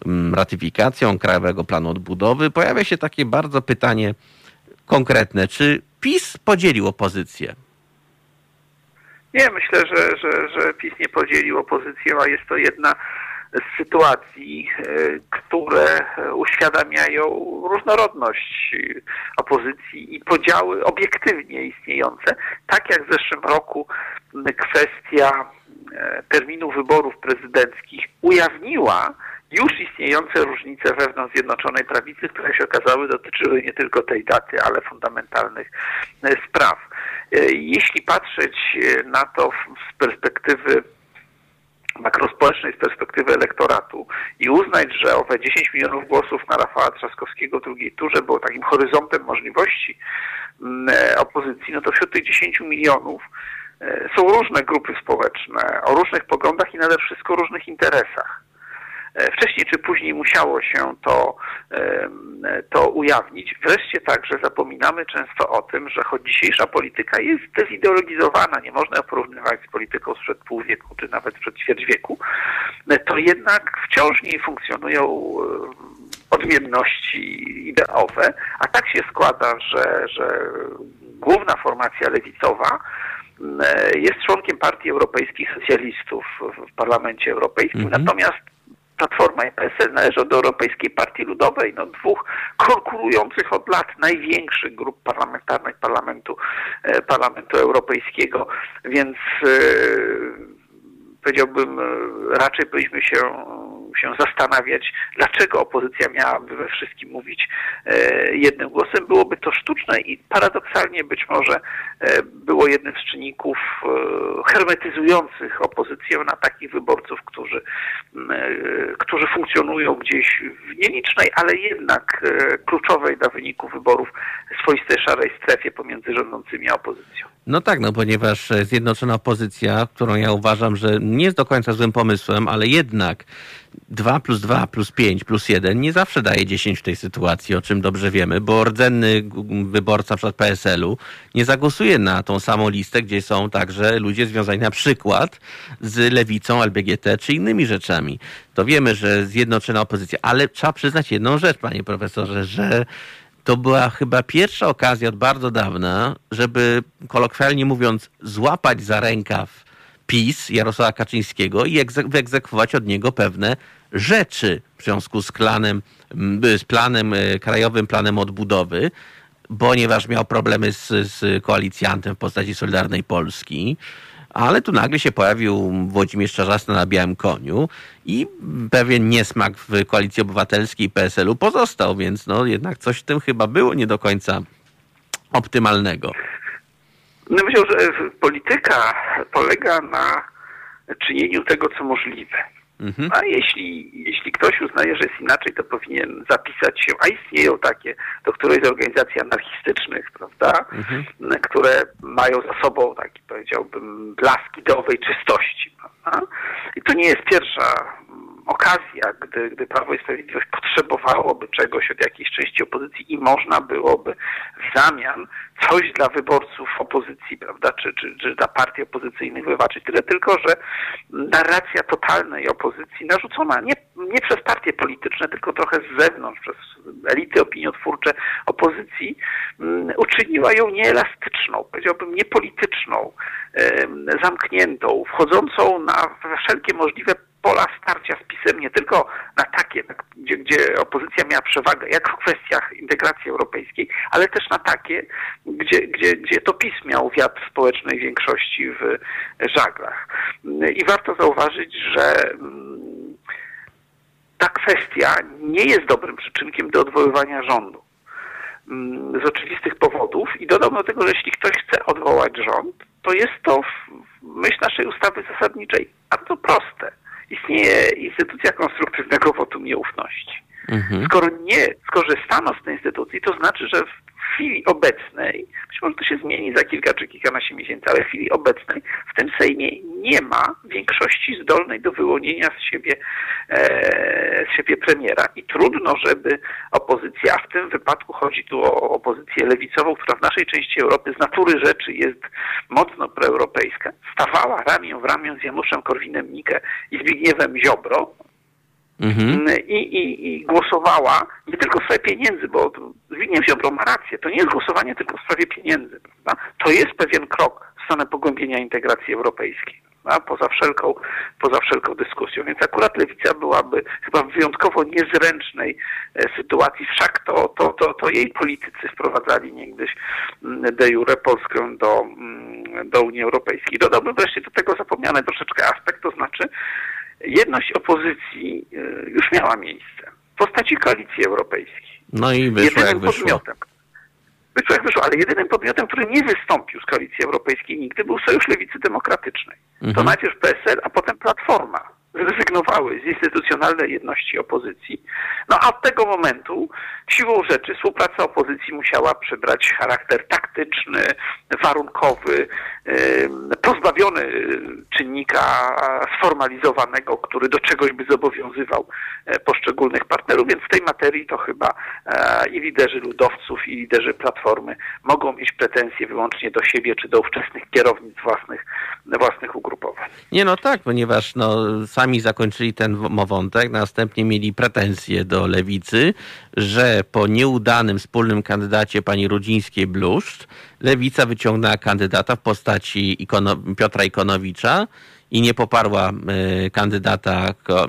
mm, ratyfikacją Krajowego Planu Odbudowy, pojawia się takie bardzo pytanie konkretne. Czy PiS podzielił opozycję? Nie, myślę, że, że, że PiS nie podzielił opozycji, a jest to jedna z sytuacji, e, które uświadamiają różnorodność opozycji i podziały obiektywnie istniejące. Tak jak w zeszłym roku kwestia e, terminu wyborów prezydenckich ujawniła już istniejące różnice wewnątrz Zjednoczonej Prawicy, które się okazały dotyczyły nie tylko tej daty, ale fundamentalnych e, spraw. E, Jeśli patrzeć e, na to z perspektywy makrospołecznej, z perspektywy elektoratu i uznać, że owe 10 milionów głosów na Rafała Trzaskowskiego w drugiej turze było takim horyzontem możliwości mm, e, opozycji, no to wśród tych 10 milionów są różne grupy społeczne o różnych poglądach i nade wszystko różnych interesach. E, Wcześniej czy później musiało się to, to ujawnić. Wreszcie także zapominamy często o tym, że choć dzisiejsza polityka jest dezideologizowana, nie można porównywać z polityką sprzed pół wieku, czy nawet sprzed ćwierć wieku, to jednak wciąż w niej funkcjonują odmienności ideowe, a tak się składa, że, że główna formacja lewicowa jest członkiem Partii Europejskich Socjalistów w- Parlamencie Europejskim, Mhm. natomiast Platforma i PSL należą do Europejskiej Partii Ludowej, no dwóch konkurujących od lat największych grup parlamentarnych Parlamentu, e, Parlamentu Europejskiego, więc e, powiedziałbym, e, raczej powinniśmy się, się zastanawiać, dlaczego opozycja miałaby we wszystkim mówić e, jednym głosem. Byłoby to sztuczne i paradoksalnie być może e, było jednym z czynników hermetyzujących opozycję na takich wyborców, którzy, którzy funkcjonują gdzieś w nielicznej, ale jednak kluczowej dla wyniku wyborów swoistej szarej strefie pomiędzy rządzącymi a opozycją. No tak, no ponieważ Zjednoczona Opozycja, którą ja uważam, że nie jest do końca złym pomysłem, ale jednak 2 plus 2 plus 5 plus 1 nie zawsze daje 10 w tej sytuacji, o czym dobrze wiemy, bo rdzenny wyborca przykład PSL-u nie zagłosuje na tą samą listę, gdzie są także ludzie związani na przykład z lewicą, LBGT czy innymi rzeczami. To wiemy, że Zjednoczona Opozycja, ale trzeba przyznać jedną rzecz, panie profesorze, że to była chyba pierwsza okazja od bardzo dawna, żeby kolokwialnie mówiąc, złapać za rękaw PiS Jarosława Kaczyńskiego i egze- wyegzekwować od niego pewne rzeczy w związku z planem, m, z planem, e, krajowym planem odbudowy, ponieważ miał problemy z, z koalicjantem w postaci Solidarnej Polski. Ale tu nagle się pojawił Włodzimierz Czarzasty na białym koniu i pewien niesmak w Koalicji Obywatelskiej PSL-u pozostał, więc no jednak coś w tym chyba było nie do końca optymalnego. No myślę, że polityka polega na czynieniu tego, co możliwe. Mhm. A jeśli, jeśli ktoś uznaje, że jest inaczej, to powinien zapisać się, a istnieją takie, do którejś z organizacji anarchistycznych, prawda, Mhm. które mają za sobą taki, powiedziałbym, blask ideowej czystości. Prawda? I to nie jest pierwsza okazja, gdy, gdy Prawo i Sprawiedliwość potrzebowałoby czegoś od jakiejś części opozycji i można byłoby w zamian coś dla wyborców opozycji, prawda, czy, czy, czy dla partii opozycyjnych wybaczyć. Tyle tylko, że narracja totalnej opozycji narzucona nie, nie przez partie polityczne, tylko trochę z zewnątrz, przez elity opiniotwórcze opozycji, mm, uczyniła ją nieelastyczną, powiedziałbym niepolityczną, em, zamkniętą, wchodzącą na wszelkie możliwe pola starcia z PiSem, nie tylko na takie, na- gdzie, gdzie opozycja miała przewagę, jak w kwestiach integracji europejskiej, ale też na takie, gdzie, gdzie, gdzie to PiS miał wiatr społecznej większości w żaglach. I warto zauważyć, że mm, ta kwestia nie jest dobrym przyczynkiem do odwoływania rządu mm, z oczywistych powodów i dodam do tego, że jeśli ktoś chce odwołać rząd, to jest to w myśl naszej ustawy zasadniczej bardzo proste. Istnieje instytucja konstruktywnego wotum nieufności. Mhm. Skoro nie skorzystano z tej instytucji, to znaczy, że chwili obecnej, być może to się zmieni za kilka czy kilkanaście miesięcy, ale w chwili obecnej w tym Sejmie nie ma większości zdolnej do wyłonienia z siebie, e, z siebie premiera. I trudno, żeby opozycja, a w tym wypadku chodzi tu o opozycję lewicową, która w naszej części Europy z natury rzeczy jest mocno proeuropejska, stawała ramię w ramię z Januszem Korwinem-Mikke i Zbigniewem Ziobro, Mhm. i, i, i głosowała nie tylko w sprawie pieniędzy, bo Zbigniew Ziobro ma rację, to nie jest głosowanie tylko w sprawie pieniędzy, prawda? To jest pewien krok w stronę pogłębienia integracji europejskiej. Prawda? Poza wszelką, poza wszelką dyskusją. Więc akurat lewica byłaby chyba w wyjątkowo niezręcznej e, sytuacji. Wszak to, to, to, to jej politycy wprowadzali niegdyś mm, de jure Polskę do, mm, do Unii Europejskiej. Dodałbym wreszcie do tego zapomniany troszeczkę aspekt, to znaczy jedność opozycji y, już miała miejsce w postaci koalicji europejskiej. No i wyszło jak Jedynym wyszło. podmiotem, wyszło jak wyszło, ale jedynym podmiotem, który nie wystąpił z koalicji europejskiej nigdy był Sojusz Lewicy Demokratycznej. To Mhm. najpierw PSL, a potem Platforma zrezygnowały z instytucjonalnej jedności opozycji. No a od tego momentu siłą rzeczy współpraca opozycji musiała przybrać charakter taktyczny, warunkowy, pozbawiony czynnika sformalizowanego, który do czegoś by zobowiązywał e, poszczególnych partnerów, więc w tej materii to chyba e, i liderzy ludowców, i liderzy Platformy mogą mieć pretensje wyłącznie do siebie czy do ówczesnych kierownic własnych, własnych ugrupowań. Nie no tak, ponieważ no, sami zakończyli ten wątek, następnie mieli pretensje do lewicy, że po nieudanym wspólnym kandydacie pani Rudzińskiej-Bluszcz lewica wyciągnęła kandydata w postaci Ikono, Piotra Ikonowicza i nie poparła y, kandydata ko,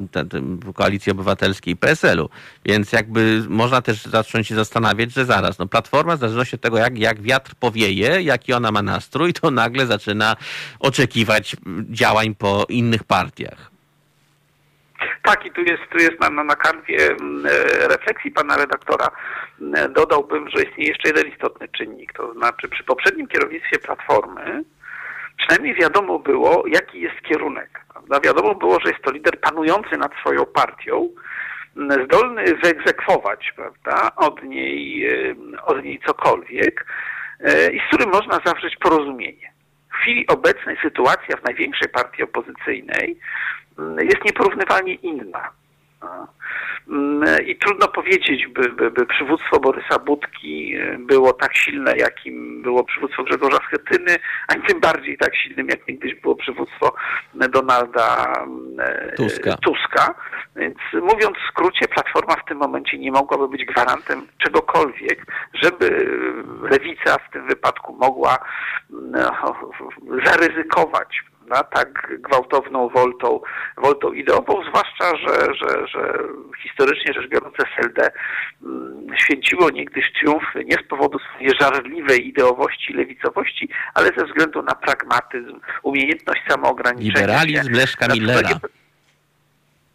Koalicji Obywatelskiej PSL-u. Więc jakby można też zacząć się zastanawiać, że zaraz, no Platforma w zależności od tego, jak, jak wiatr powieje, jaki ona ma nastrój, to nagle zaczyna oczekiwać działań po innych partiach. Tak, i tu jest, tu jest na, na, na kanwie mm, e, refleksji pana redaktora mm, dodałbym, że istnieje jeszcze jeden istotny czynnik. To znaczy przy poprzednim kierownictwie Platformy przynajmniej wiadomo było, jaki jest kierunek. Prawda? Wiadomo było, że jest to lider panujący nad swoją partią, mm, zdolny wyegzekwować prawda, od, niej, e, od niej cokolwiek e, i z którym można zawrzeć porozumienie. W chwili obecnej sytuacja w największej partii opozycyjnej jest nieporównywalnie inna. Mm, I trudno powiedzieć, by, by, by przywództwo Borysa Budki e, było tak silne, jakim było przywództwo Grzegorza Schetyny, ani tym bardziej tak silnym, jak niegdyś było przywództwo Donalda e, Tuska. Tuska. Więc mówiąc w skrócie, Platforma w tym momencie nie mogłaby być gwarantem czegokolwiek, żeby lewica w tym wypadku mogła no, zaryzykować na tak gwałtowną woltą, woltą ideową, zwłaszcza, że, że, że historycznie rzecz biorąc SLD mm, święciło niegdyś triumfy nie z powodu swojej żarliwej ideowości lewicowości, ale ze względu na pragmatyzm, umiejętność samoograniczenia Liberalizm Leszka Millera.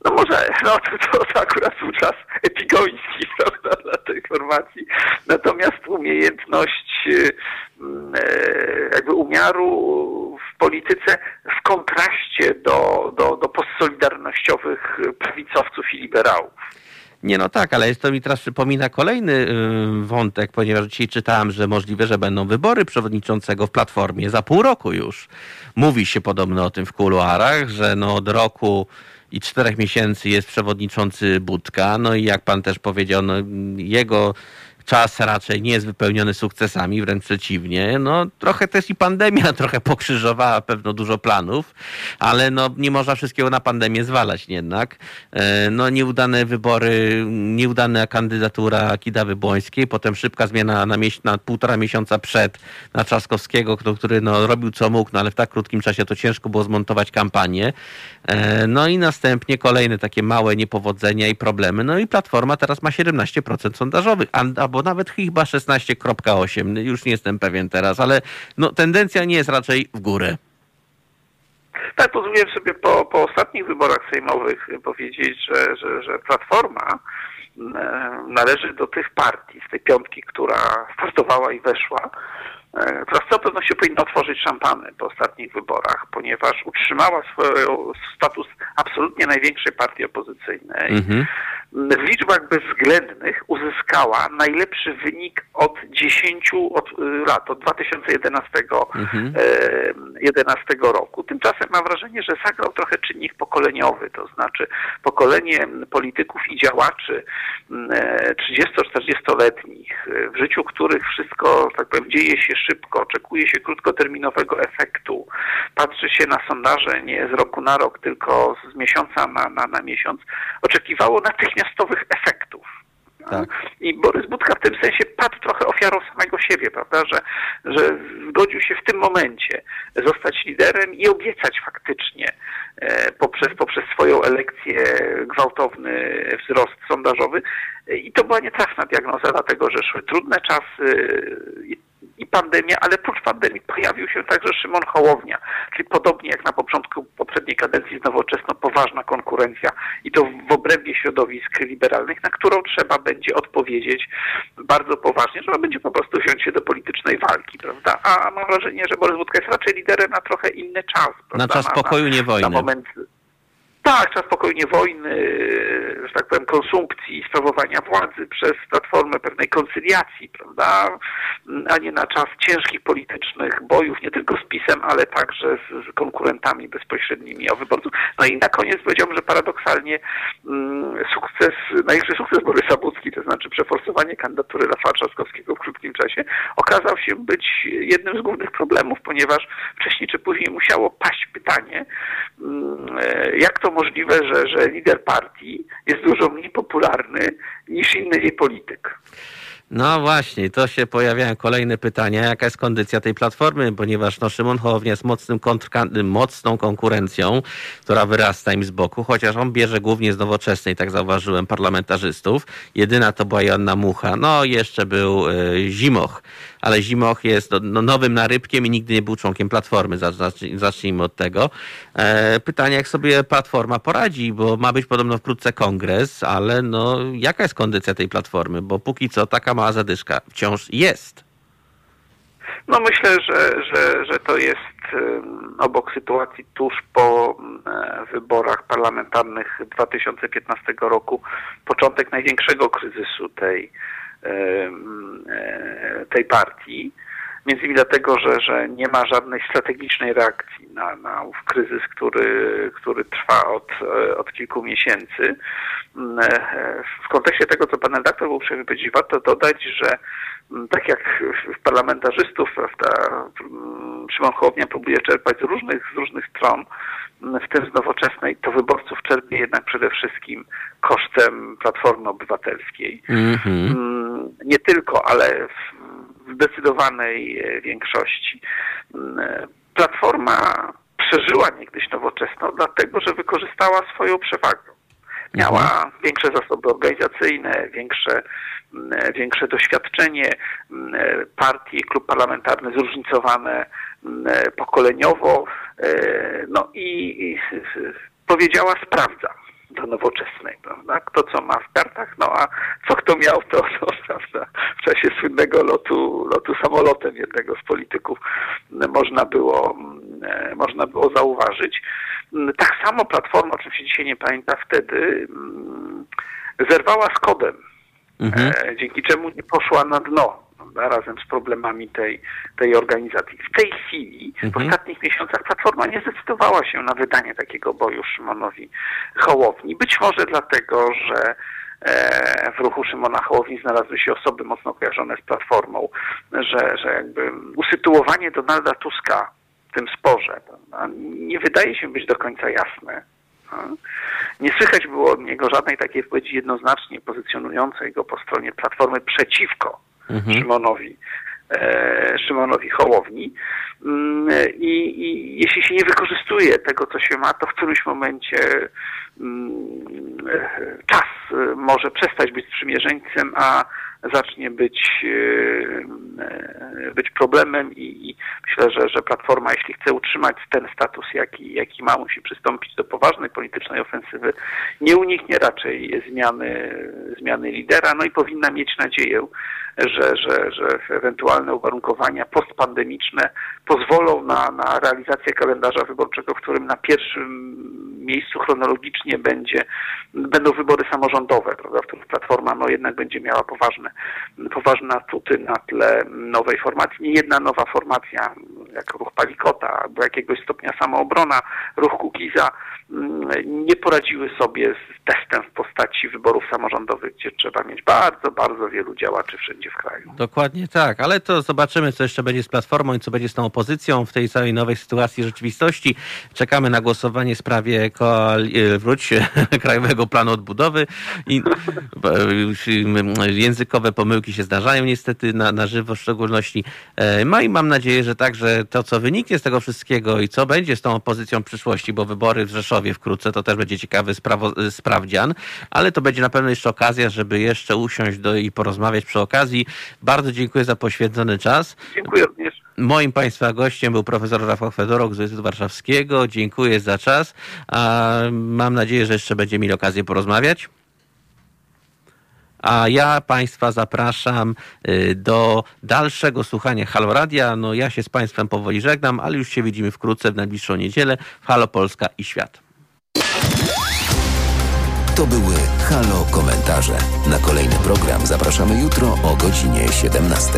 No może, no to, to, to akurat był czas epigoński, prawda, dla tej formacji. Natomiast umiejętność y, mm, e, jakby umiaru w polityce w kontraście do, do, do postsolidarnościowych prawicowców i liberałów. Nie no tak, ale jest to mi teraz przypomina kolejny y, wątek, ponieważ dzisiaj czytałem, że możliwe, że będą wybory przewodniczącego w Platformie za pół roku już. Mówi się podobno o tym w kuluarach, że no od roku i czterech miesięcy jest przewodniczący Budka, no i jak pan też powiedział, no jego czas raczej nie jest wypełniony sukcesami, wręcz przeciwnie. No trochę też i pandemia trochę pokrzyżowała pewno dużo planów, ale no nie można wszystkiego na pandemię zwalać jednak. E, No nieudane wybory, nieudana kandydatura Kidawy Błońskiej, potem szybka zmiana na, mieś- na półtora miesiąca przed na Trzaskowskiego, który no, robił co mógł, no ale w tak krótkim czasie to ciężko było zmontować kampanię. E, No i następnie kolejne takie małe niepowodzenia i problemy. No i Platforma teraz ma 17% sondażowych, a- albo nawet chyba 16,8. Już nie jestem pewien teraz, ale no, tendencja nie jest raczej w górę. Tak, pozwoliłem sobie po, po ostatnich wyborach sejmowych powiedzieć, że, że, że Platforma e, należy do tych partii, z tej piątki, która startowała i weszła, która z całą pewnością powinna otworzyć szampany po ostatnich wyborach, ponieważ utrzymała swój status absolutnie największej partii opozycyjnej. Mhm. w liczbach bezwzględnych uzyskała najlepszy wynik od 10 od, y, lat, od 2011 Mhm. e, 11 roku. Tymczasem mam wrażenie, że zagrał trochę czynnik pokoleniowy, to znaczy pokolenie polityków i działaczy e, 30-40-letnich, e, w życiu których wszystko, tak powiem, dzieje się szybko, oczekuje się krótkoterminowego efektu, patrzy się na sondaże nie z roku na rok, tylko z miesiąca na, na, na miesiąc, oczekiwało natychmiastowych efektów. Tak. I Borys Budka w tym sensie padł trochę ofiarą samego siebie, prawda, że, że zgodził się w tym momencie zostać liderem i obiecać faktycznie e, poprzez, poprzez swoją elekcję gwałtowny wzrost sondażowy. I to była nietrafna diagnoza, dlatego że szły trudne czasy i i pandemia, ale prócz pandemii pojawił się także Szymon Hołownia, czyli podobnie jak na początku poprzedniej kadencji z Nowoczesną poważna konkurencja i to w obrębie środowisk liberalnych, na którą trzeba będzie odpowiedzieć bardzo poważnie, trzeba będzie po prostu wziąć się do politycznej walki, prawda? A mam wrażenie, że Borys Budka jest raczej liderem na trochę inny czas. Prawda? Na czas pokoju, nie wojny. Na moment tak, czas spokojnie wojny, że tak powiem, konsumpcji, sprawowania władzy przez platformę pewnej koncyliacji, prawda, a nie na czas ciężkich politycznych bojów, nie tylko z PiSem, ale także z, z konkurentami bezpośrednimi o wyborców. No i na koniec powiedziałbym, że paradoksalnie mm, sukces, największy sukces Borysa Budki, to znaczy przeforsowanie kandydatury Rafała Trzaskowskiego w krótkim czasie, okazał się być jednym z głównych problemów, ponieważ wcześniej czy później musiało paść pytanie, jak to możliwe, że, że lider partii jest dużo mniej popularny niż inny jej polityk. No właśnie, to się pojawiają kolejne pytania. Jaka jest kondycja tej platformy? Ponieważ no, Szymon Hołownia jest mocnym mocną konkurencją, która wyrasta im z boku, chociaż on bierze głównie z nowoczesnej, tak zauważyłem, parlamentarzystów. Jedyna to była Joanna Mucha. No jeszcze był y, Zimoch, ale Zimoch jest no, no, nowym narybkiem i nigdy nie był członkiem platformy. Zacznij, zacznijmy od tego. E, pytanie, jak sobie platforma poradzi, bo ma być podobno wkrótce kongres, ale no jaka jest kondycja tej platformy? Bo póki co taka mała zadyszka wciąż jest. No myślę, że, że, że to jest obok sytuacji tuż po wyborach parlamentarnych 2015 roku początek największego kryzysu tej, tej partii. Między innymi dlatego, że, że nie ma żadnej strategicznej reakcji na, na ów kryzys, który, który trwa od, od kilku miesięcy. W kontekście tego, co pan redaktor był uprzejmy powiedzieć, warto dodać, że tak jak w parlamentarzystów, prawda, Szymon Hołownia próbuje czerpać z różnych, z różnych stron, w tym z nowoczesnej, to wyborców czerpie jednak przede wszystkim kosztem Platformy Obywatelskiej. Mhm. Nie tylko, ale w w zdecydowanej większości. Platforma przeżyła niegdyś nowoczesną, dlatego że wykorzystała swoją przewagę. Miała większe zasoby organizacyjne, większe, większe doświadczenie, partie, klub parlamentarny zróżnicowane pokoleniowo, no i, powiedziała sprawdza do nowoczesnej, prawda? Kto co ma w kartach, no a co kto miał, to, to prawda, w czasie słynnego lotu, lotu samolotem jednego z polityków można było, można było zauważyć. Tak samo Platforma, oczywiście dzisiaj nie pamięta wtedy, zerwała z kodem, Mhm. dzięki czemu nie poszła na dno razem z problemami tej, tej organizacji. W tej chwili, w Mhm. ostatnich miesiącach, Platforma nie zdecydowała się na wydanie takiego boju Szymonowi Hołowni. Być może dlatego, że e, w ruchu Szymona Hołowni znalazły się osoby mocno kojarzone z Platformą, że, że jakby usytuowanie Donalda Tuska w tym sporze nie wydaje się być do końca jasne. Nie słychać było od niego żadnej takiej wypowiedzi jednoznacznie pozycjonującej go po stronie Platformy przeciwko Mhm. Szymonowi, e, Szymonowi Hołowni. Mm, I, I jeśli się nie wykorzystuje tego, co się ma, to w którymś momencie mm, e, czas może przestać być sprzymierzeńcem, a zacznie być, e, być problemem i, i myślę, że, że Platforma, jeśli chce utrzymać ten status, jaki, jaki ma, musi przystąpić do poważnej politycznej ofensywy. Nie uniknie raczej zmiany, zmiany lidera, no i powinna mieć nadzieję, że, że, że ewentualne uwarunkowania postpandemiczne pozwolą na, na realizację kalendarza wyborczego, w którym na pierwszym miejscu chronologicznie będzie, będą wybory samorządowe, prawda, w których Platforma no, jednak będzie miała poważne, poważne atuty na tle nowej formacji. Nie jedna nowa formacja, jak ruch Palikota albo jakiegoś stopnia samoobrona, ruch Kukiza, mm, nie poradziły sobie z testem w postaci wyborów samorządowych, gdzie trzeba mieć bardzo, bardzo wielu działaczy wszędzie w kraju. Dokładnie tak, ale to zobaczymy, co jeszcze będzie z Platformą i co będzie z tą opozycją w tej całej nowej sytuacji rzeczywistości. Czekamy na głosowanie w sprawie e, wróć, Krajowego Planu Odbudowy i e, pomyłki się zdarzają niestety na, na żywo w szczególności. E, No i mam nadzieję, że także to, co wyniknie z tego wszystkiego i co będzie z tą opozycją w przyszłości, bo wybory w Rzeszowie wkrótce, to też będzie ciekawy sprawo- sprawdzian, ale to będzie na pewno jeszcze okazja, żeby jeszcze usiąść do, i porozmawiać przy okazji. Bardzo dziękuję za poświęcony czas. Dziękuję również. Moim Państwa gościem był profesor Rafał Fedorok z Uniwersytetu Warszawskiego. Dziękuję za czas. A mam nadzieję, że jeszcze będziemy mieli okazję porozmawiać. A ja Państwa zapraszam y, do dalszego słuchania Halo Radia. No ja się z Państwem powoli żegnam, ale już się widzimy wkrótce w najbliższą niedzielę w Halo Polska i Świat. To były Halo Komentarze. Na kolejny program zapraszamy jutro o godzinie 17.